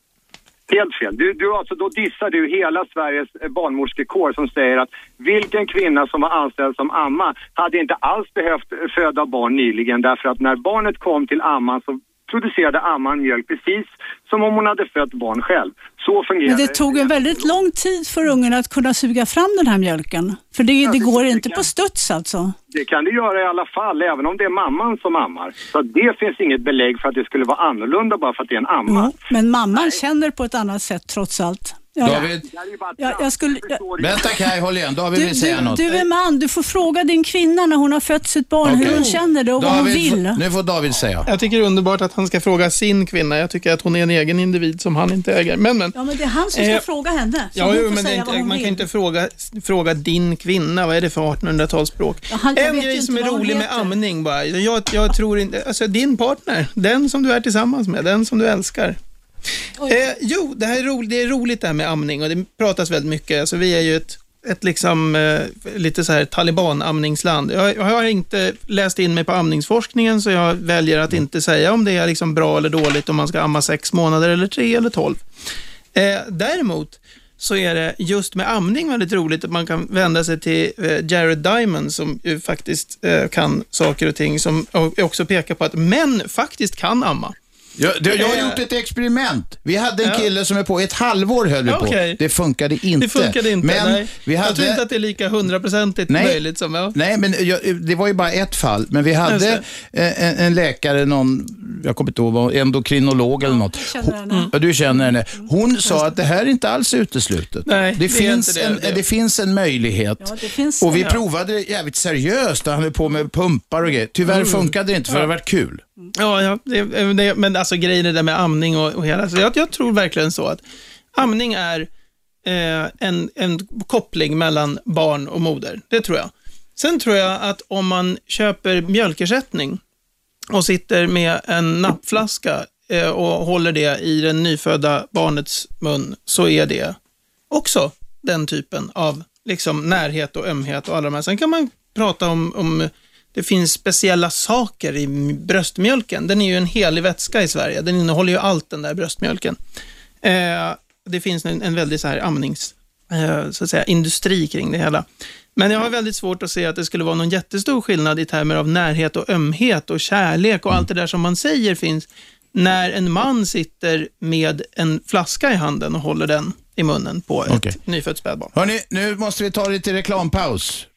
Helt fel. Du, du, alltså, då dissar du hela Sveriges eh, barnmorskekår som säger att vilken kvinna som var anställd som amma hade inte alls behövt eh, föda barn nyligen därför att när barnet kom till amman så producerade amman mjölk precis som om hon hade fött barn själv. Så fungerar Men det tog en väldigt lång tid för ungen att kunna suga fram den här mjölken. För det, det går inte på studs alltså. Det kan du göra i alla fall, även om det är mamman som ammar. Så det finns inget belägg för att det skulle vara annorlunda bara för att det är en amma. Jo, men mamman känner på ett annat sätt trots allt. Ja, David? Ja, jag skulle, jag, Vänta Kai, håll igen. David du, vill säga du, något. du är man, du får fråga din kvinna när hon har fött sitt barn hur Okej. hon känner det och vad hon David, vill. Nu får David säga. Jag tycker det är underbart att han ska fråga sin kvinna. Jag tycker att hon är en egen individ som han inte äger. Men, men. Ja, men det är han som ska Eh, fråga henne. Ja, jo, men inte, man vill. kan inte fråga, fråga din kvinna. Vad är det för 1800-talsspråk? Ja, en grej som är rolig med amning bara. Jag, jag tror inte, alltså din partner, den som du är tillsammans med, den som du älskar. Eh, jo, det här är roligt, det är roligt det här med amning och det pratas väldigt mycket. Alltså, vi är ju ett, ett liksom, eh, lite så här taliban-amningsland. Jag, jag har inte läst in mig på amningsforskningen så jag väljer att inte säga om det är liksom bra eller dåligt om man ska amma sex månader eller tre eller tolv. Eh, däremot så är det just med amning väldigt roligt att man kan vända sig till eh, Jared Diamond som ju faktiskt eh, kan saker och ting som och också pekar på att män faktiskt kan amma. Jag, det, jag har Eh, gjort ett experiment. Vi hade en Ja. kille som är på ett halvår höll vi på. Okej. Det funkade inte. Det funkade inte. Men nej. vi Jag hade... tror inte att det är lika hundraprocentigt Nej. möjligt som... Ja. Nej, men jag, det var ju bara ett fall. Men vi Just hade det. en, en läkare, någon, jag kommer inte ihåg, vad- endokrinolog eller något. känner henne. Ja, du känner henne. Hon sa att det här är inte alls uteslutet. Nej, det, det är finns inte det. En, Det- det finns en möjlighet. Ja, det finns och vi ja. provade det jävligt seriöst. Han höll på med pumpar och grejer. Tyvärr Mm. funkade det inte för det har varit kul. Ja, ja det, eh, det, men alltså grejen är det där med amning och, och hela, så jag, jag tror verkligen så att amning är eh, en, en koppling mellan barn och moder. Det tror jag. Sen tror jag att om man köper mjölkersättning och sitter med en nappflaska eh, och håller det i den nyfödda barnets mun, så är det också den typen av liksom, närhet och ömhet och alla de här. Sen kan man prata om, om det finns speciella saker i bröstmjölken. Den är ju en helig vätska i Sverige. Den innehåller ju allt den där bröstmjölken. Eh, det finns en, en väldigt så här amnings, eh, så att säga, industri kring det hela. Men jag har väldigt svårt att se att det skulle vara någon jättestor skillnad i termer av närhet och ömhet och kärlek och allt det där som man säger finns när en man sitter med en flaska i handen och håller den i munnen på ett nyfött spädbarn. Hörni, nu måste vi ta lite reklampaus.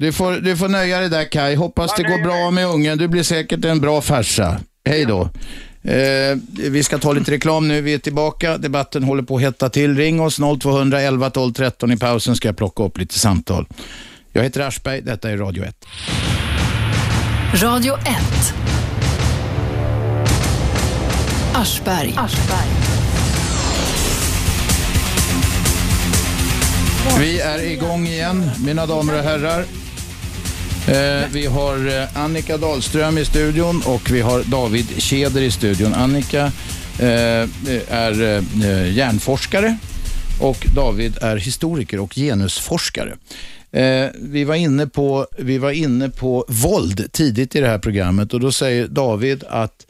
Du får, du får nöja dig där Kai. Hoppas det går bra med ungen. Du blir säkert en bra farsa. Hej då. Eh, vi ska ta lite reklam nu. Vi är tillbaka. Debatten håller på att hetta till. Ring oss 0211 12 13. I pausen ska jag plocka upp lite samtal. Jag heter Aschberg. Detta är Radio 1. Radio 1. Aschberg. Vi är igång igen, mina damer och herrar. Eh, vi har eh, Annika Dahlström i studion och vi har David Keder i studion. Annika eh, är eh, hjärnforskare och David är historiker och genusforskare. Eh, vi, var inne på, vi var inne på våld tidigt i det här programmet och då säger David att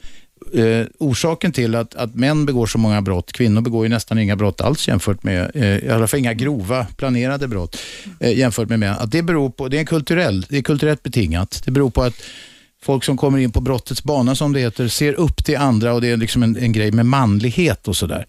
eh, orsaken till att, att män begår så många brott, kvinnor begår ju nästan inga brott alls jämfört med, eh, i alla fall inga grova planerade brott eh, jämfört med män, att det beror på, det är, en kulturell, det är kulturellt betingat. Det beror på att folk som kommer in på brottets bana som det heter, ser upp till andra och det är liksom en, en grej med manlighet och sådär.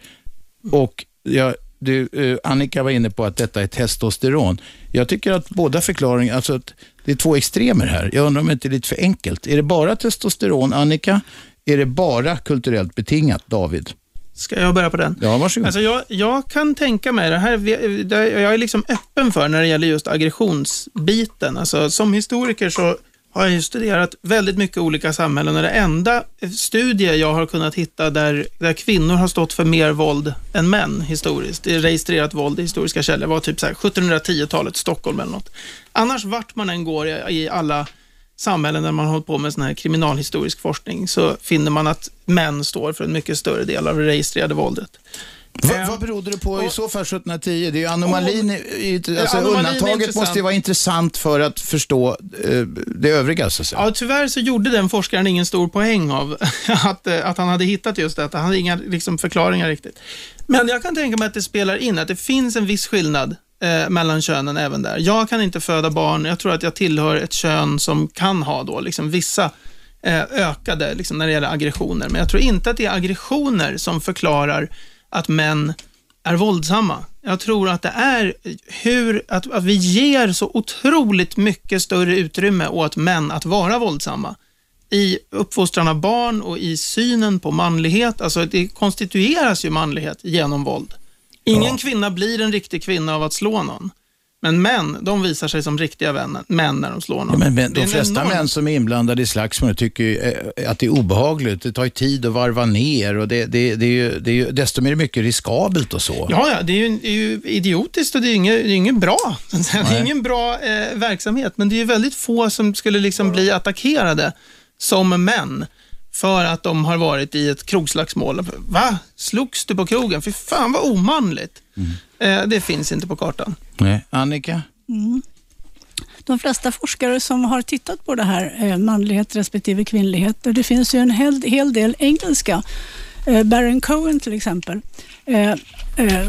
Och jag, du, eh, Annika var inne på att detta är testosteron. Jag tycker att båda förklaringarna, alltså att det är två extremer här. Jag undrar om det inte är lite för enkelt. Är det bara testosteron, Annika? Är det bara kulturellt betingat, David? Ska jag börja på den? Ja, varsågod. Alltså jag, jag kan tänka mig, det här, jag är liksom öppen för när det gäller just aggressionsbiten. Alltså, som historiker så har jag ju studerat väldigt mycket olika samhällen och det enda studie jag har kunnat hitta där, där kvinnor har stått för mer våld än män historiskt, det är registrerat våld i historiska källor, var typ så här 1710-talet, Stockholm eller något. Annars vart man än går i alla samhällen där man har hållit på med sån här kriminalhistorisk forskning så finner man att män står för en mycket större del av det registrerade våldet. Va, vad berodde det på i så fall 1710? Det är ju anomalin, i- i, alltså anomalin undantaget måste ju vara intressant för att förstå eh, det övriga så att säga. Ja, tyvärr så gjorde den forskaren ingen stor poäng av att, eh, att han hade hittat just detta. Han hade inga liksom, förklaringar riktigt. Men jag kan tänka mig att det spelar in, att det finns en viss skillnad eh, mellan könen även där. Jag kan inte föda barn. Jag tror att jag tillhör ett kön som kan ha då liksom vissa eh, ökade liksom, när det gäller aggressioner. Men jag tror inte att det är aggressioner som förklarar att män är våldsamma. Jag tror att det är hur, att, att vi ger så otroligt mycket större utrymme åt män att vara våldsamma i uppfostran av barn och i synen på manlighet. Alltså det konstitueras ju manlighet genom våld. Ingen kvinna blir en riktig kvinna av att slå någon. Men män, de visar sig som riktiga vänner, män när de slår någon. Ja, men, men de flesta enorm- män som är inblandade i slagsmål tycker ju, eh, att det är obehagligt. Det tar ju tid att varva ner och det, det, det är ju, det är ju, desto mer mycket riskabelt och så. Ja, ja det, är ju, det är ju idiotiskt och det är ju inget, det är inget bra. Det är Nej. ingen bra eh, verksamhet, men det är ju väldigt få som skulle liksom bli attackerade som män för att de har varit i ett krogslagsmål. Va? Slogs du på krogen? Fy fan vad omanligt. Eh, det finns inte på kartan. Nej. Annika? Mm. De flesta forskare som har tittat på det här, eh, manlighet respektive kvinnlighet, och det finns ju en hel, hel del engelska, eh, Baron Cohen till exempel,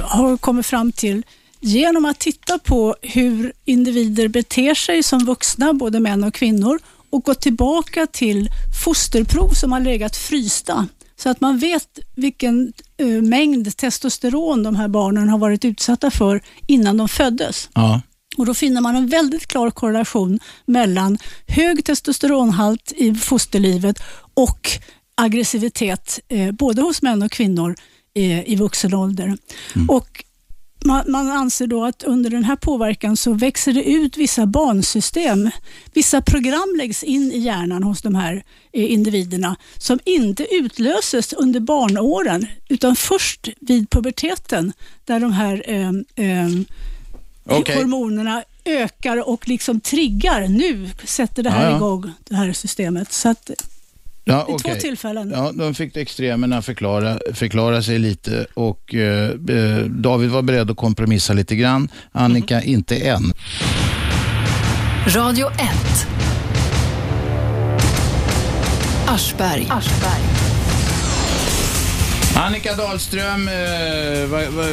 har kommit fram till genom att titta på hur individer beter sig som vuxna, både män och kvinnor, och gå tillbaka till fosterprov som har legat frysta så att man vet vilken eh, mängd testosteron de här barnen har varit utsatta för innan de föddes. Ja. Och Då finner man en väldigt klar korrelation mellan hög testosteronhalt i fosterlivet och aggressivitet eh, både hos män och kvinnor eh, i vuxen ålder. Och man, man anser då att under den här påverkan så växer det ut vissa bansystem. Vissa program läggs in i hjärnan hos de här eh, individerna som inte utlöses under barnåren utan först vid puberteten där de här eh, eh, Okej. hormonerna ökar och liksom triggar. Nu sätter det här Ja, ja. igång, det här systemet. Så att, Ja, vid två okej. tillfällen. Ja, de fick extremerna förklara, förklara sig lite och eh, eh, David var beredd att kompromissa lite grann. Annika inte än. Radio 1. Aschberg. Annika Dahlström, eh, vad, vad,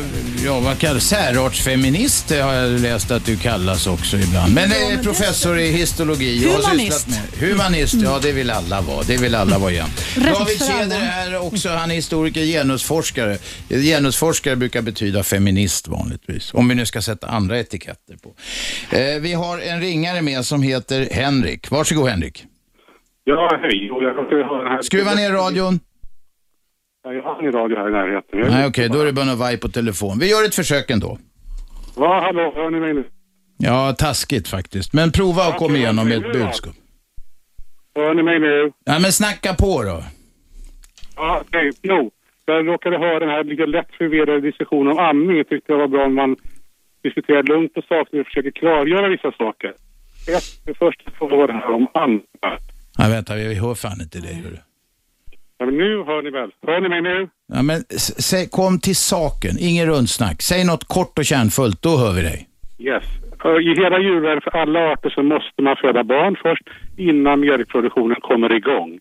ja, vad kallas Särartsfeminist har jag läst att du kallas också ibland. Men Ja, eh, professor i histologi. Humanist. Med, humanist, ja det vill alla vara. Det vill alla vara. Rätt David Tjäder är också, han är historiker, genusforskare. Genusforskare brukar betyda feminist vanligtvis. Om vi nu ska sätta andra etiketter på. Eh, vi har en ringare med som heter Henrik. Varsågod Henrik. Ja, hej. Jag höra här... Skruva ner radion. Ja, Jag har ingen radio här i närheten. Nej okej, då är det bara något vaj på telefon. Vi gör ett försök ändå. Va, hallå, hör ni mig nu? Ja, taskigt faktiskt. Men prova och kom igenom med ett budskap. Hör ni mig nu? Ja, men snacka på då. Ja, okej. Jo, jag råkade höra den här lite lätt förvirrade diskussionen om amning. Jag tyckte det var bra om man diskuterar lugnt och sakligt och försöker klargöra vissa saker. Ett, det första det här om amning. Ja, vänta, vi hör fan inte dig. hörru. Ja, men nu hör ni väl? Hör ni mig nu? Ja, men säg, kom till saken, ingen rundsnack. Säg något kort och kärnfullt, då hör vi dig. Yes. I hela djurvärlden för alla arter så måste man föda barn först innan mjölkproduktionen kommer igång.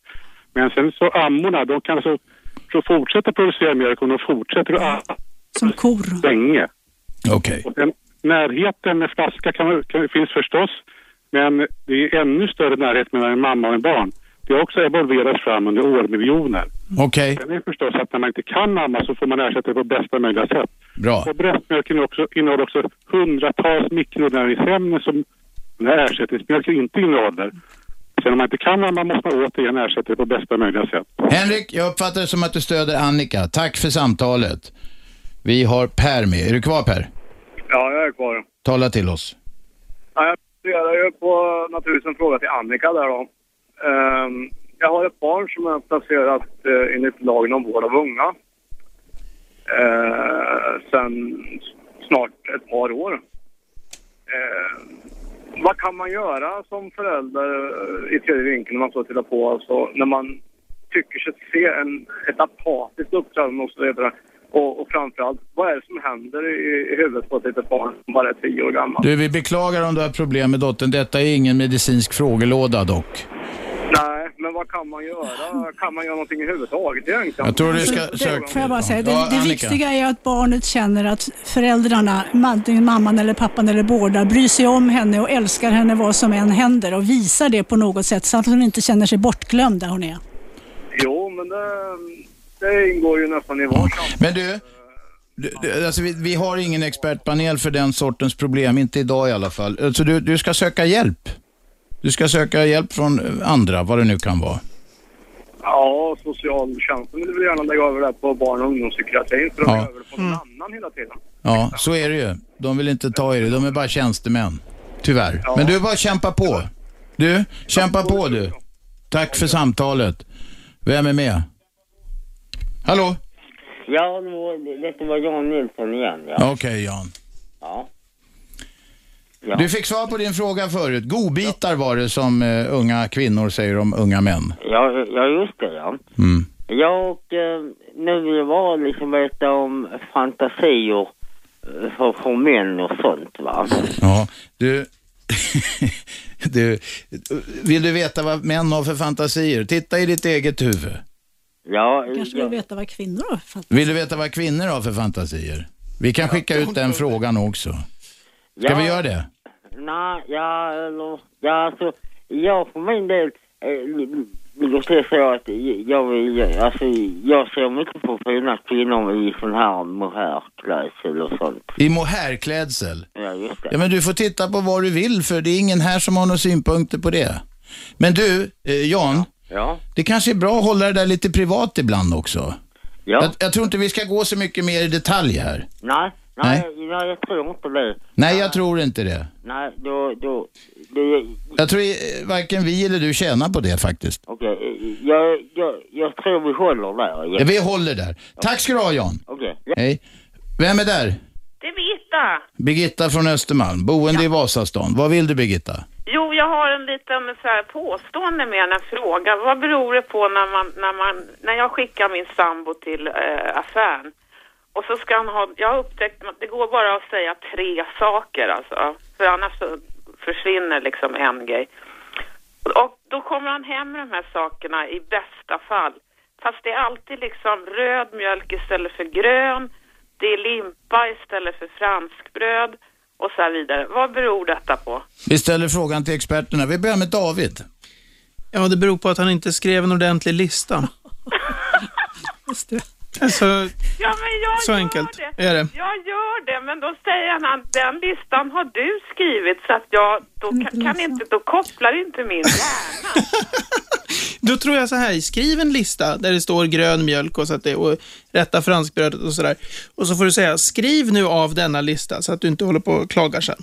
Men sen så ammorna, de kan alltså så fortsätta producera mjölk och de fortsätter att amma Som kor. länge. Okej. Den närheten med flaska kan, kan, finns förstås, men det är ännu större närhet mellan en mamma och en barn. Det har också evolverats fram under årmiljoner. Okej, Sen är förstås att när man inte kan amma så får man ersätta det på bästa möjliga sätt. bra. Och bröstmjölken är också, innehåller också hundratals mikronäringsämnen som ersättningsmjölken inte innehåller. Sen om man inte kan amma måste man återigen ersätta det på bästa möjliga sätt. Henrik, jag uppfattar det som att du stöder Annika. Tack för samtalet. Vi har Per med. Är du kvar Per? Ja, jag är kvar. Tala till oss. Ja, jag funderar ju på naturligtvis en fråga till Annika där då. Ehm, jag har ett barn som är placerat uh, enligt lagen om vård av unga. Uh, sen snart ett par år. Ehm, vad kan man göra som förälder eh, i tredje vinkeln när man så tittar på? Alltså, när man tycker sig se en, ett apatiskt uppträdande och så vidare. Och, och framförallt, vad är det som händer i, i huvudet på ett litet barn som bara är tio år gammalt? Du, vi beklagar om du har problem med dottern. Detta är ingen medicinsk frågelåda dock. Nej, men vad kan man göra? Kan man göra någonting överhuvudtaget egentligen? Jag tror du ska Det, söka... får jag bara säga, det, Ja, det viktiga är att barnet känner att föräldrarna, antingen mamman eller pappan eller båda, bryr sig om henne och älskar henne vad som än händer och visar det på något sätt så att hon inte känner sig bortglömd där hon är. Jo, men det, det ingår ju nästan i vår Men du, du, du alltså vi, vi har ingen expertpanel för den sortens problem, inte idag i alla fall. Alltså du, du ska söka hjälp. Du ska söka hjälp från andra, vad det nu kan vara. Ja, socialtjänsten vill väl gärna lägga över det på barn och ungdomspsykiatrin för att Ja. lägga över det på någon annan hela tiden. Ja, så är det ju. De vill inte ta i det, de är bara tjänstemän. Tyvärr. Men du, bara kämpa på. Du, kämpa på du. Tack för samtalet. Vem är med? Hallå? Ja, det var, detta var Jan Nilsson igen. Ja. Okej, Jan. ja. Du fick svar på din fråga förut. Godbitar var det som eh, unga kvinnor säger om unga män. Ja, ja, just det ja. Mm. Ja, och eh, nu vill jag liksom veta om fantasier eh, för, för män och sånt va. Ja, du... du... Vill du veta vad män har för fantasier? Titta i ditt eget huvud. Ja, Kanske ja. vill veta vad kvinnor har för Vill du veta vad kvinnor har för fantasier? Vi kan skicka ut den frågan också. Ska Ja. vi göra det? Nej, ja, eller, ja alltså, jag för min del, eh, ligger till så att jag vill, alltså, jag ser mycket på fina kvinnor i sån här mohairklädsel och sånt. I mohairklädsel? Ja, just det. Ja, men du får titta på vad du vill för det är ingen här som har några synpunkter på det. Men du, eh, Jan, Ja. det kanske är bra att hålla det där lite privat ibland också. Ja. Jag, jag tror inte vi ska gå så mycket mer i detalj här. Nej, nej, nej, jag tror inte det. Nej, jag tror inte det. Nej, då, då, då Jag tror eh, varken vi eller du tjänar på det faktiskt. okej, eh, jag, jag, jag tror vi håller där. Ja, vi håller där. Tack ska du ha Jan. Okej. Hej. Vem är där? Det är Birgitta. Birgitta från Östermalm, boende i Vasastan. Vad vill du Birgitta? Jo, jag har en liten så här, påstående med en fråga. Vad beror det på när man, när man, när jag skickar min sambo till eh, affären och så ska han ha, jag har upptäckt att det går bara att säga tre saker alltså, för annars så försvinner liksom en grej. Och då kommer han hem med de här sakerna i bästa fall. Fast det är alltid liksom röd mjölk istället för grön, det är limpa istället för franskbröd och så här vidare. Vad beror detta på? Vi ställer frågan till experterna. Vi börjar med David. Ja, det beror på att han inte skrev en ordentlig lista. Just det. Alltså, Ja, men jag så gör enkelt det. är det. Jag gör det, men då säger han att den listan har du skrivit så att jag, då kan, kan inte, då kopplar inte min hjärna. Då tror jag så här, skriv en lista där det står grön mjölk och, så att det, och rätta franskbrödet och sådär. Och så får du säga, skriv nu av denna lista så att du inte håller på och klagar sen.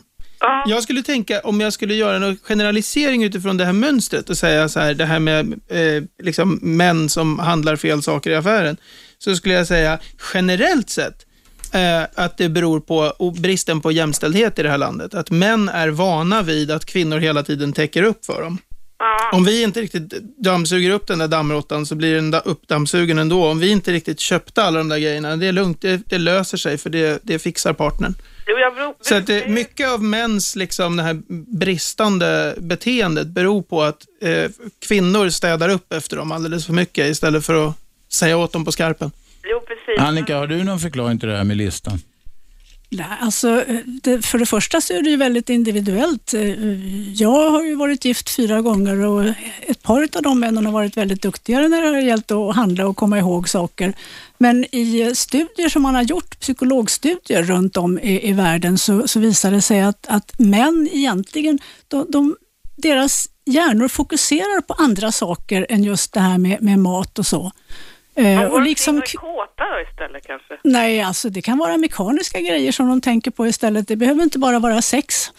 Jag skulle tänka, om jag skulle göra en generalisering utifrån det här mönstret och säga så här, det här med eh, liksom män som handlar fel saker i affären, så skulle jag säga generellt sett eh, att det beror på bristen på jämställdhet i det här landet. Att män är vana vid att kvinnor hela tiden täcker upp för dem. Om vi inte riktigt dammsuger upp den där dammråttan så blir den da- uppdammsugen ändå. Om vi inte riktigt köpte alla de där grejerna, det är lugnt, det, det löser sig för det, det fixar partnern. Så att det, mycket av mäns liksom, det här bristande beteendet beror på att eh, kvinnor städar upp efter dem alldeles för mycket istället för att säga åt dem på skarpen. jo, precis. Annika, har du någon förklaring till det här med listan? Nej, alltså, eh, det, för det första så är det ju väldigt individuellt. Eh, Jag har ju varit gift fyra gånger och ett par av de männen har varit väldigt duktigare när det har gällt att handla och komma ihåg saker. Men i studier som man har gjort, psykologstudier runt om i, i världen, så, så visar det sig att, att män egentligen, de, de, deras hjärnor fokuserar på andra saker än just det här med, med mat och så. Eh, Och liksom, kåta då istället kanske? Nej, alltså det kan vara mekaniska grejer som de tänker på istället. Det behöver inte bara vara sex.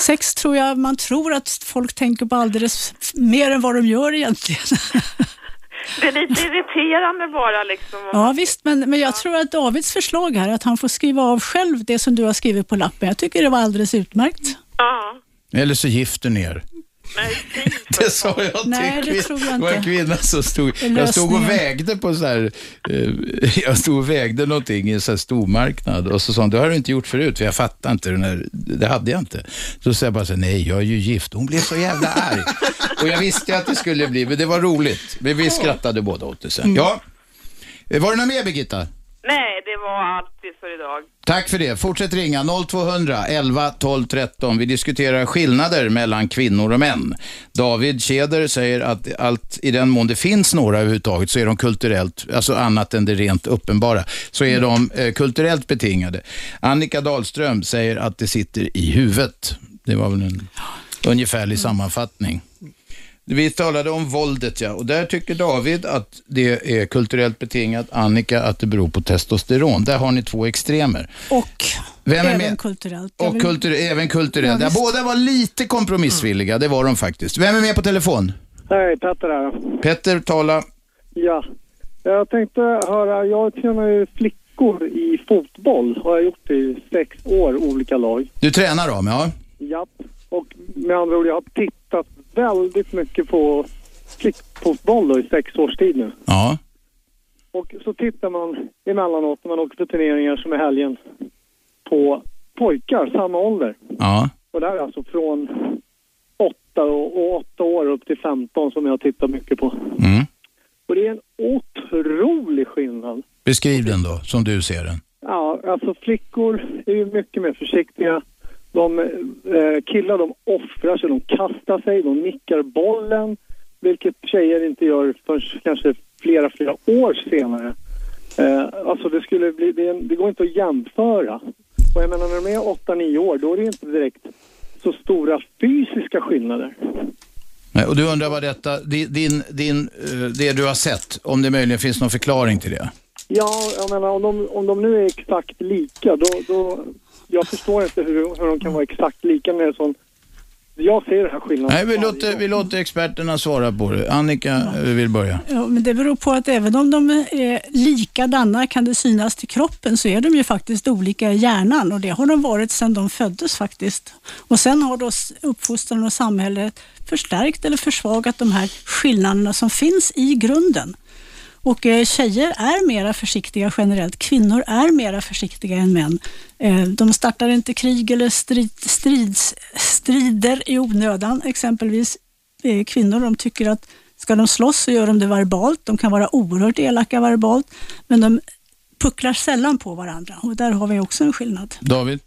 Sex tror jag man tror att folk tänker på alldeles mer än vad de gör egentligen. Det är lite irriterande bara liksom. Ja visst, men, men jag tror att Davids förslag här, att han får skriva av själv det som du har skrivit på lappen, jag tycker det var alldeles utmärkt. Ja. Eller så gifter ni er. Det sa jag till Nej, det kvin- tror jag var en inte. kvinna som stod, jag stod och vägde på så här, eh, jag stod och vägde någonting i en så här stormarknad och så sa hon, det har du inte gjort förut, för jag fattar inte, den här, det hade jag inte. Så sa jag bara så här, nej jag är ju gift. Hon blev så jävla arg. Och jag visste att det skulle bli, men det var roligt. Men vi skrattade båda åt det sen. Ja. Eh, Var det något mer Birgitta? Nej, det var allt för idag. Tack för det. Fortsätt ringa 0200 11 12 13. Vi diskuterar skillnader mellan kvinnor och män. David Keder säger att allt i den mån det finns några överhuvudtaget så är de kulturellt, alltså annat än det rent uppenbara, så är de eh, kulturellt betingade. Annika Dahlström säger att det sitter i huvudet. Det var väl en ungefärlig sammanfattning. Vi talade om våldet ja, och där tycker David att det är kulturellt betingat, Annika att det beror på testosteron. Där har ni två extremer. Och Vem är även med? kulturellt. Jag Och vill- kultur, även kulturellt. Ja, Ja, båda var lite kompromissvilliga, det var de faktiskt. Vem är med på telefon? Hej, Petter här. Petter, tala. Ja. Jag tänkte höra, jag tränar ju flickor i fotboll och jag har gjort det i sex år, olika lag. Du tränar dem, ja? Japp. Och med andra ord, jag har tittat väldigt mycket på flickfotboll då i sex års tid nu. Ja. Och så tittar man emellanåt när man åker på turneringar som i helgen på pojkar, samma ålder. Ja. Och det här är alltså från åtta och, och åtta år upp till 15 som jag tittar mycket på. Mm. Och det är en otrolig skillnad. Beskriv den då, som du ser den. Ja, alltså flickor är ju mycket mer försiktiga. De, eh, killar de offrar sig, de kastar sig, de nickar bollen. Vilket tjejer inte gör förrän kanske flera, flera år senare. Eh, alltså det skulle bli, det, det går inte att jämföra. Och jag menar när de är 8-9 år, då är det inte direkt så stora fysiska skillnader. Nej, Och du undrar vad detta, din, din, eh, det du har sett, om det möjligen finns någon förklaring till det? Ja, jag menar om de, om de nu är exakt lika, då, då jag förstår inte hur, hur de kan vara exakt lika det är sån... Jag ser den här skillnaden. Nej, vi låter, vi låter experterna svara på det. Annika eh, vill börja. Ja, men det beror på att även om de är likadana kan det synas till kroppen så är de ju faktiskt olika i hjärnan och det har de varit sedan de föddes faktiskt. Och sen har då uppfostran och samhället förstärkt eller försvagat de här skillnaderna som finns i grunden. Och eh, tjejer är mera försiktiga generellt. Kvinnor är mera försiktiga än män. Eh, de startar inte krig eller strid, strids, strider i onödan. Exempelvis eh, kvinnor, de tycker att ska de slåss så gör de det verbalt. De kan vara oerhört elaka verbalt, men de pucklar sällan på varandra. Och där har vi också en skillnad. David?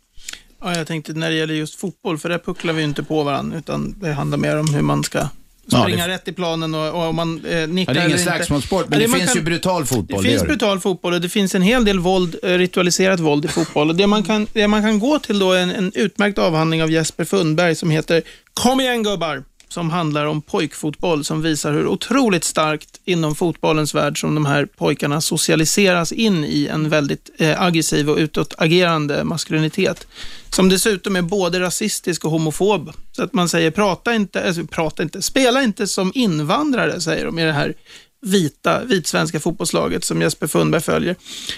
Ja, jag tänkte när det gäller just fotboll, för där pucklar vi inte på varandra, utan det handlar mer om hur man ska Ja, springa det- rätt i planen och, och om man eh, nickar Ja, det är ingen slagsmålssport, men Ja, det man finns ju brutal fotboll, Det det finns det. brutal fotboll och det finns en hel del våld, eh, ritualiserat våld i fotboll. Och det, man kan, det man kan gå till då är en, en utmärkt avhandling av Jesper Fundberg som heter Kom igen gubbar! Som handlar om pojkfotboll som visar hur otroligt starkt inom fotbollens värld som de här pojkarna socialiseras in i en väldigt eh, aggressiv och utåtagerande maskulinitet. Som dessutom är både rasistisk och homofob. Så att man säger, prata inte, eh, alltså, prata inte, spela inte som invandrare, säger de i det här vita, vitsvenska fotbollslaget som Jesper Fundberg följer.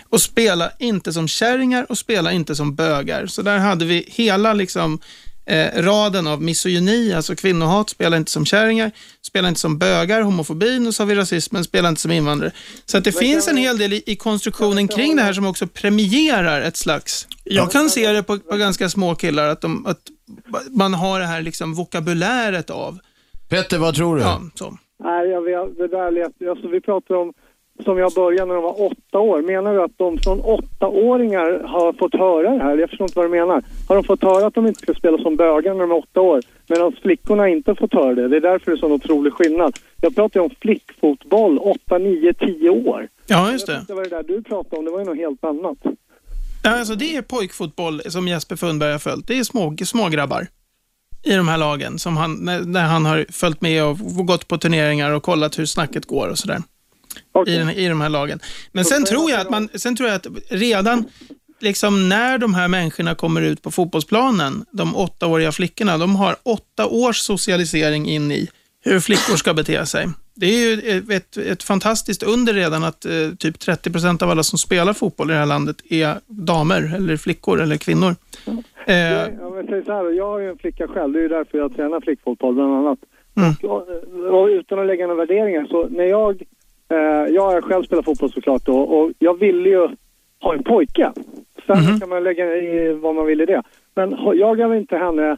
Och spela inte som kärringar och spela inte som bögar. Så där hade vi hela liksom eh, raden av misogyni, alltså kvinnohat, spela inte som kärringar, spela inte som bögar, homofobin och så har vi rasismen, spela inte som invandrare. Så att det finns en hel del i, i konstruktionen kring det här som också premierar ett slags, jag kan se det på, på ganska små killar, att, de, att man har det här liksom vokabuläret av. Petter, vad tror du? Ja, så. Nej, jag vet, det där lät, alltså vi pratar om som jag började när de var åtta år. Menar du att de från åttaåringar har fått höra det här? Jag förstår inte vad du menar. Har de fått höra att de inte ska spela som bögar när de är åtta år? Medan flickorna inte fått höra det. Det är därför det är sån otrolig skillnad. Jag pratar ju om flickfotboll, åtta, nio, tio år. Ja, just Jag det. vet inte vad det där du pratade om, det var ju något helt annat. Ja, alltså det är pojkfotboll som Jesper Fundberg har följt. Det är små, små grabbar i de här lagen som han, när, när han har följt med och gått på turneringar och kollat hur snacket går och sådär. I, den- I de här lagen. Men sen tror, jag att man, sen tror jag att redan liksom när de här människorna kommer ut på fotbollsplanen, de åttaåriga flickorna, de har åtta års socialisering in i hur flickor ska bete sig. Det är ju ett, ett fantastiskt under redan att eh, typ 30 procent av alla som spelar fotboll i det här landet är damer, eller flickor, eller kvinnor. Eh, Ja, men säg så här, jag har ju en flicka själv, det är ju därför jag tränar flickfotboll bland annat. Mm. Och, och utan att lägga några värderingar, så när jag, eh, jag har själv spelat fotboll såklart då, och jag ville ju ha en pojke. Sen kan man lägga i vad man vill i det. Men jag gav inte henne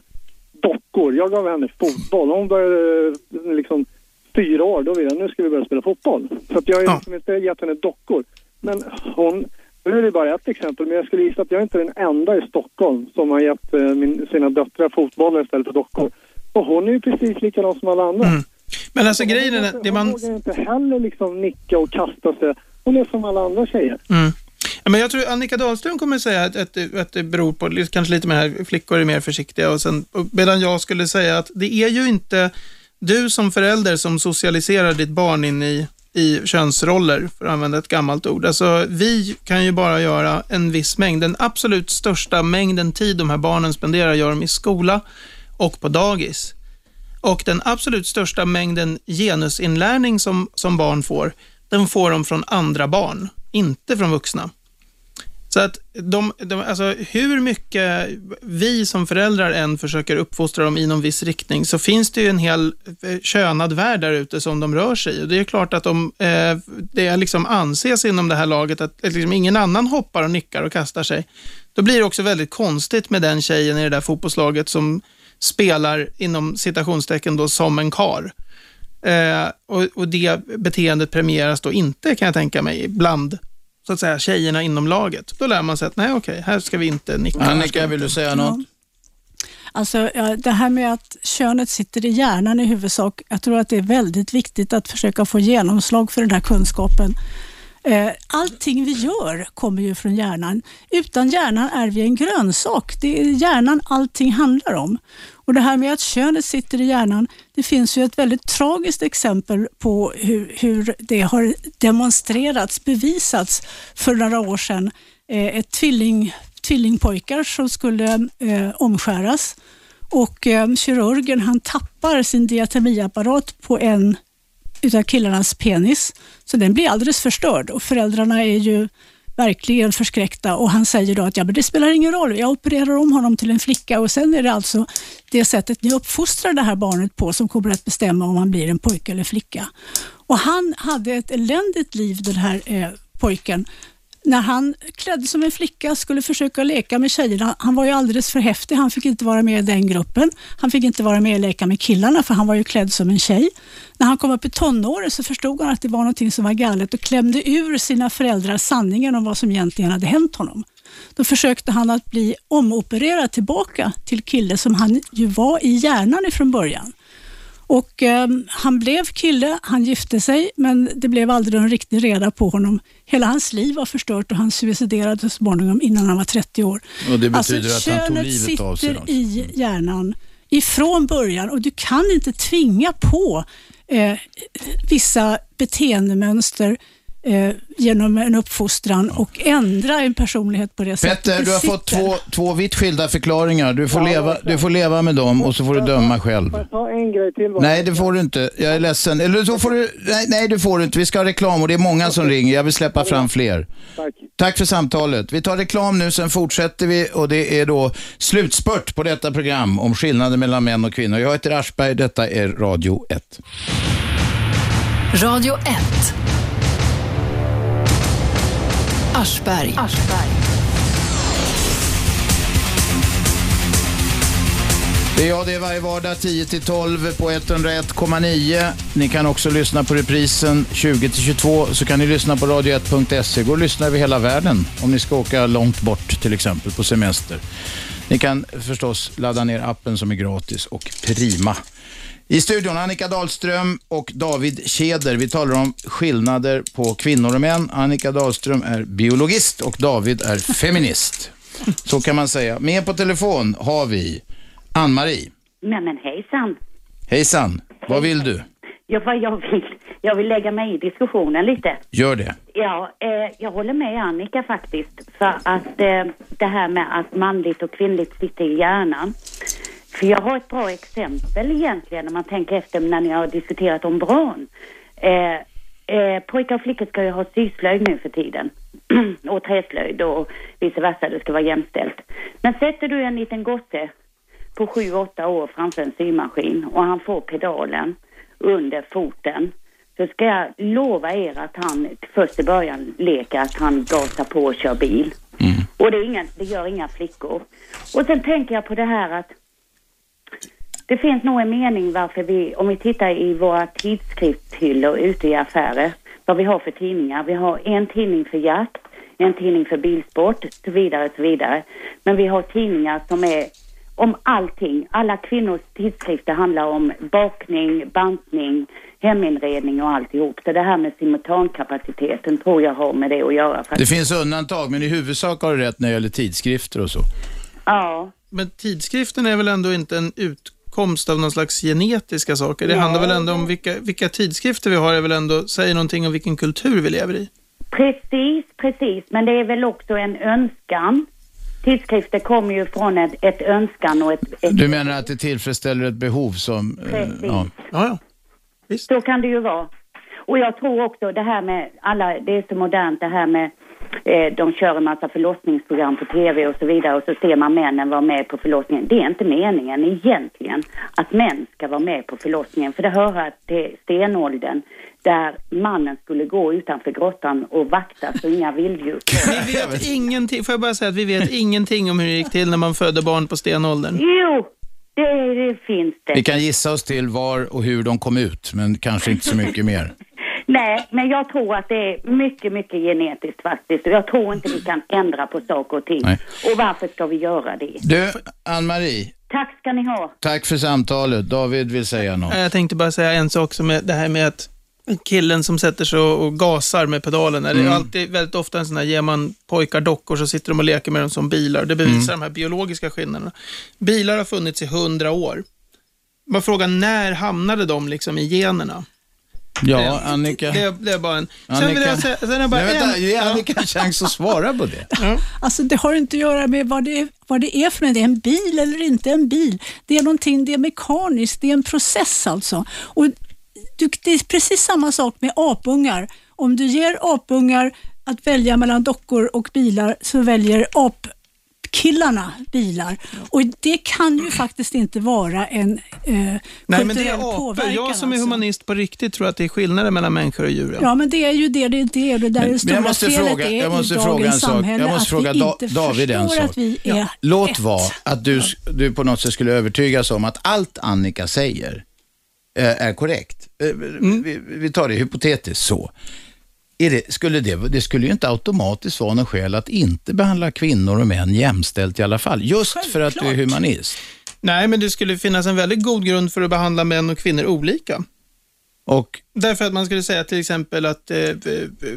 dockor, jag gav henne fotboll. Hon började eh, liksom fyra år, då ville jag, nu ska vi börja spela fotboll. Så att jag har liksom inte gett henne dockor. Men hon, nu är det bara ett exempel, men jag skulle gissa att jag inte är den enda i Stockholm som har gett eh, min, sina döttrar fotbollar istället för dockor. Och hon är ju precis likadan som alla andra. Men alltså grejen är, det Hon man... vågar inte heller liksom nicka och kasta sig. Hon är som alla andra tjejer. Mm. Men jag tror Annika Dahlström kommer säga att, att, att det beror på, kanske lite mer här, flickor är mer försiktiga och sen, och medan jag skulle säga att det är ju inte du som förälder som socialiserar ditt barn in i, i könsroller, för att använda ett gammalt ord. Alltså, vi kan ju bara göra en viss mängd. Den absolut största mängden tid de här barnen spenderar gör de i skola och på dagis. Och den absolut största mängden genusinlärning som, som barn får, den får de från andra barn, inte från vuxna. Så att de, de, alltså hur mycket vi som föräldrar än försöker uppfostra dem i någon viss riktning så finns det ju en hel eh, könad värld där ute som de rör sig i. Och Det är klart att de, eh, det liksom anses inom det här laget att, att liksom ingen annan hoppar och nickar och kastar sig. Då blir det också väldigt konstigt med den tjejen i det där fotbollslaget som spelar inom citationstecken då som en kar. Eh, och, och det beteendet premieras då inte kan jag tänka mig bland så att säga, tjejerna inom laget. Då lär man sig att nej, okej, här ska vi inte nicka. Annika, vi vill du säga något? Alltså, ja, det här med att könet sitter i hjärnan i huvudsak, jag tror att det är väldigt viktigt att försöka få genomslag för den här kunskapen. Eh, allting vi gör kommer ju från hjärnan. Utan hjärnan är vi en grönsak. Det är hjärnan allting handlar om. Och Det här med att könet sitter i hjärnan, det finns ju ett väldigt tragiskt exempel på hur, hur det har demonstrerats, bevisats för några år sedan. Eh, ett tvilling, tvillingpojkar som skulle eh, omskäras och eh, kirurgen han tappar sin diatemiapparat på en utav killarnas penis. Så den blir alldeles förstörd och föräldrarna är ju verkligen förskräckta och han säger då att ja, men det spelar ingen roll, jag opererar om honom till en flicka och sen är det alltså det sättet ni uppfostrar det här barnet på som kommer att bestämma om han blir en pojke eller flicka. Och han hade ett eländigt liv den här eh, pojken när han klädde som en flicka skulle försöka leka med tjejerna. Han var ju alldeles för häftig. Han fick inte vara med i den gruppen. Han fick inte vara med och leka med killarna för han var ju klädd som en tjej. När han kom upp i tonåren så förstod han att det var någonting som var galet och klämde ur sina föräldrar sanningen om vad som egentligen hade hänt honom. Då försökte han att bli omopererad tillbaka till kille som han ju var i hjärnan ifrån början. Och eh, Han blev kille, han gifte sig, men det blev aldrig någon riktig reda på honom. Hela hans liv var förstört och han suiciderade så småningom innan han var 30 år. Och det betyder alltså, att han tog livet av sig sitter i hjärnan ifrån början och du kan inte tvinga på eh, vissa beteendemönster eh, genom en uppfostran och ändra en personlighet på det sättet. Petter, du har fått två, två vitt skilda förklaringar. Du får, Ja, leva, du får leva med dem och så får du döma själv. Får jag ta en grej till bara? Nej, det får du inte. Jag är ledsen. Eller så får du... Nej, nej, det får du inte. Vi ska ha reklam och det är många som ringer. Jag vill släppa fram fler. Tack. Tack för samtalet. Vi tar reklam nu, sen fortsätter vi och det är då slutspurt på detta program om skillnaden mellan män och kvinnor. Jag heter Aschberg, detta är Radio 1. Radio 1. Aschberg. Det är jag, det är varje vardag 10-12 på 101,9. Ni kan också lyssna på reprisen 20-22 så kan ni lyssna på radio1.se. Gå och lyssna över hela världen om ni ska åka långt bort till exempel på semester. Ni kan förstås ladda ner appen som är gratis och prima. I studion Annika Dahlström och David Keder. Vi talar om skillnader på kvinnor och män. Annika Dahlström är biologist och David är feminist. Så kan man säga. Med på telefon har vi Ann-Marie. Nej men hejsan. Hejsan, vad vill du? Ja, vad jag vill, jag vill lägga mig i diskussionen lite. Gör det. Ja, eh, jag håller med Annika faktiskt. För att eh, det här med att manligt och kvinnligt sitter i hjärnan. För jag har ett bra exempel egentligen när man tänker efter när ni har diskuterat om bran. Eh, eh, pojkar och flickor ska ju ha syslöjd nu för tiden. och träslöjd och vice versa, det ska vara jämställt. Men sätter du en liten gosse på sju, åtta år framför en symaskin och han får pedalen under foten så ska jag lova er att han först i början leker att han gasar på och kör bil. Och det, är inga, det gör inga flickor. Och sen tänker jag på det här att det finns nog en mening varför vi, om vi tittar i våra tidskriftshyllor ute i affärer, vad vi har för tidningar. Vi har en tidning för jakt, en tidning för bilsport, så vidare, så vidare. Men vi har tidningar som är om allting. Alla kvinnors tidskrifter handlar om bakning, bantning, heminredning och alltihop. Så det här med simultankapaciteten tror jag har med det att göra. Det finns undantag, men i huvudsak har du rätt när det gäller tidskrifter och så. Ja. Men tidskriften är väl ändå inte en utkomst av någon slags genetiska saker? Det Nej. handlar väl ändå om vilka, vilka tidskrifter vi har, är väl ändå, säger någonting om vilken kultur vi lever i? Precis, precis. Men det är väl också en önskan. Tidskrifter kommer ju från ett, ett önskan och ett... ett Du menar att det tillfredsställer ett behov som... eh, Precis. ja. Ja, ja. Så kan det ju vara. Och jag tror också det här med alla, det är så modernt det här med eh, de kör en massa förlossningsprogram på tv och så vidare och så ser man männen vara med på förlossningen. Det är inte meningen egentligen att män ska vara med på förlossningen för det hör till stenåldern där mannen skulle gå utanför grottan och vakta så inga vilddjur Vi vet ingenting, får jag bara säga att vi vet ingenting om hur det gick till när man födde barn på stenåldern. Jo, det, det finns det. Vi kan gissa oss till var och hur de kom ut, men kanske inte så mycket mer. Nej, men jag tror att det är mycket, mycket genetiskt faktiskt. Och jag tror inte vi kan ändra på saker och ting. Nej. Och varför ska vi göra det? Du, Ann-Marie, Tack ska ni ha. tack för samtalet. David vill säga något. Jag tänkte bara säga en sak som är det här med att killen som sätter sig och gasar med pedalen. Det är Mm. alltid väldigt ofta en sån här, ger man pojkar dockor så sitter de och leker med dem som bilar. Det bevisar Mm. de här biologiska skillnaderna. Bilar har funnits i hundra år. Man frågar när hamnade de liksom i generna? Ja, Annika. Det, det är bara en... Sen Annika. vill jag säga, sen är det bara Nej, vänta, en... ge Annika en chans att svara på det. Alltså det har inte att göra med vad det, är, vad det är för något. Det är en bil eller inte en bil. Det är någonting, det är mekaniskt, det är en process alltså. Och du, det är precis samma sak med apungar. Om du ger apungar att välja mellan dockor och bilar så väljer apkillarna bilar. Och det kan ju faktiskt inte vara en eh, Nej, men det kulturell är apor. påverkan. Jag som är alltså. humanist på riktigt tror att det är skillnader mellan människor och djur. Ja, men det är ju det det är. Det där är det Men stora jag måste felet fråga, är jag måste i fråga en dagens sak. samhälle. Jag måste fråga Da- David en sak. att vi är Låt ett. vara att du, du på något sätt skulle övertygas om att allt Annika säger eh, är korrekt. Eh, Mm. vi, vi tar det hypotetiskt så. Det, skulle det, det skulle ju inte automatiskt vara något skäl att inte behandla kvinnor och män jämställt i alla fall. Just för att du är humanist. Nej, men det skulle finnas en väldigt god grund för att behandla män och kvinnor olika. Och Därför att man skulle säga till exempel att eh,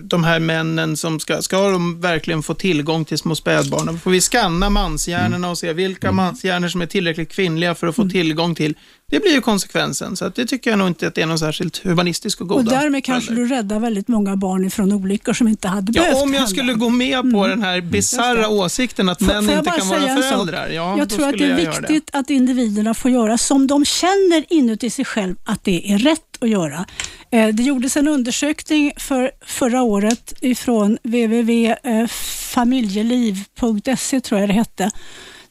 de här männen som ska, ska de verkligen få tillgång till små spädbarn? Då får vi skanna manshjärnorna Mm. och se vilka manshjärnor som är tillräckligt kvinnliga för att få tillgång till. Det blir ju konsekvensen, så det tycker jag nog inte att det är någon särskilt humanistisk och goda. Och därmed kanske du räddar väldigt många barn ifrån olyckor som inte hade behövt Ja, om jag hända. skulle gå med på den här bisarra åsikten att män inte kan vara föräldrar, ja, jag tror att det är viktigt att individerna får göra som de känner inuti sig själv att det är rätt att göra. Eh, det gjordes en undersökning för förra året ifrån www.familjeliv.se tror jag det hette,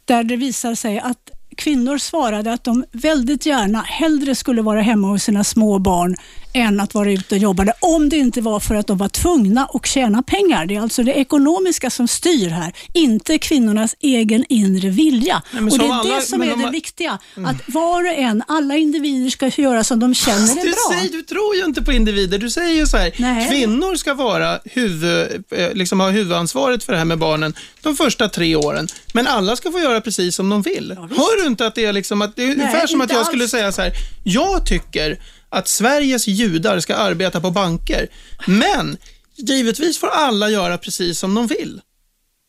där det visar sig att kvinnor svarade att de väldigt gärna hellre skulle vara hemma hos sina små barn än att vara ute och jobba, om det inte var för att de var tvungna att tjäna pengar. Det är alltså det ekonomiska som styr här, inte kvinnornas egen inre vilja. Nej, och Det är alla- det som är om det viktiga, Mm. att var och en, alla individer ska göra som de känner är Du, bra. säger, du tror ju inte på individer. Du säger ju så här, Nej. kvinnor ska vara huvud, eh, liksom ha huvudansvaret för det här med barnen de första tre åren. Men alla ska få göra precis som de vill. Hör du inte att det är liksom att det är ungefär som att jag alls. skulle säga så här, jag tycker att Sveriges judar ska arbeta på banker, men givetvis får alla göra precis som de vill.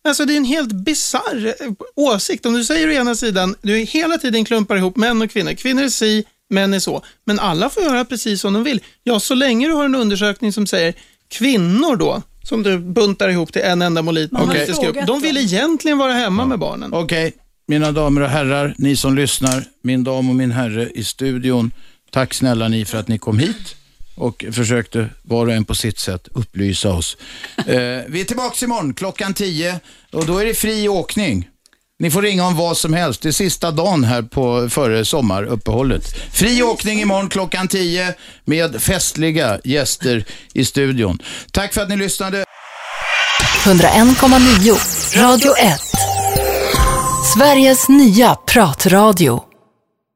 Alltså det är en helt bizarr eh, åsikt. Om du säger å ena sidan, du hela tiden klumpar ihop män och kvinnor. Kvinnor är si, män är så. Men alla får göra precis som de vill. Ja, så länge du har en undersökning som säger kvinnor då, som du buntar ihop till en enda molit- Man har politisk grupp, de vill egentligen vara hemma med barnen. Okej, mina damer och herrar, ni som lyssnar, min dam och min herre i studion. Tack snälla ni för att ni kom hit och försökte var och en på sitt sätt upplysa oss. Eh, vi är tillbaka imorgon klockan 10 och då är det fri åkning. Ni får ringa om vad som helst. Det är sista dagen här på, före sommaruppehållet. Fri åkning imorgon klockan 10 med festliga gäster i studion. Tack för att ni lyssnade. 101,9 Radio 1. Sveriges nya pratradio.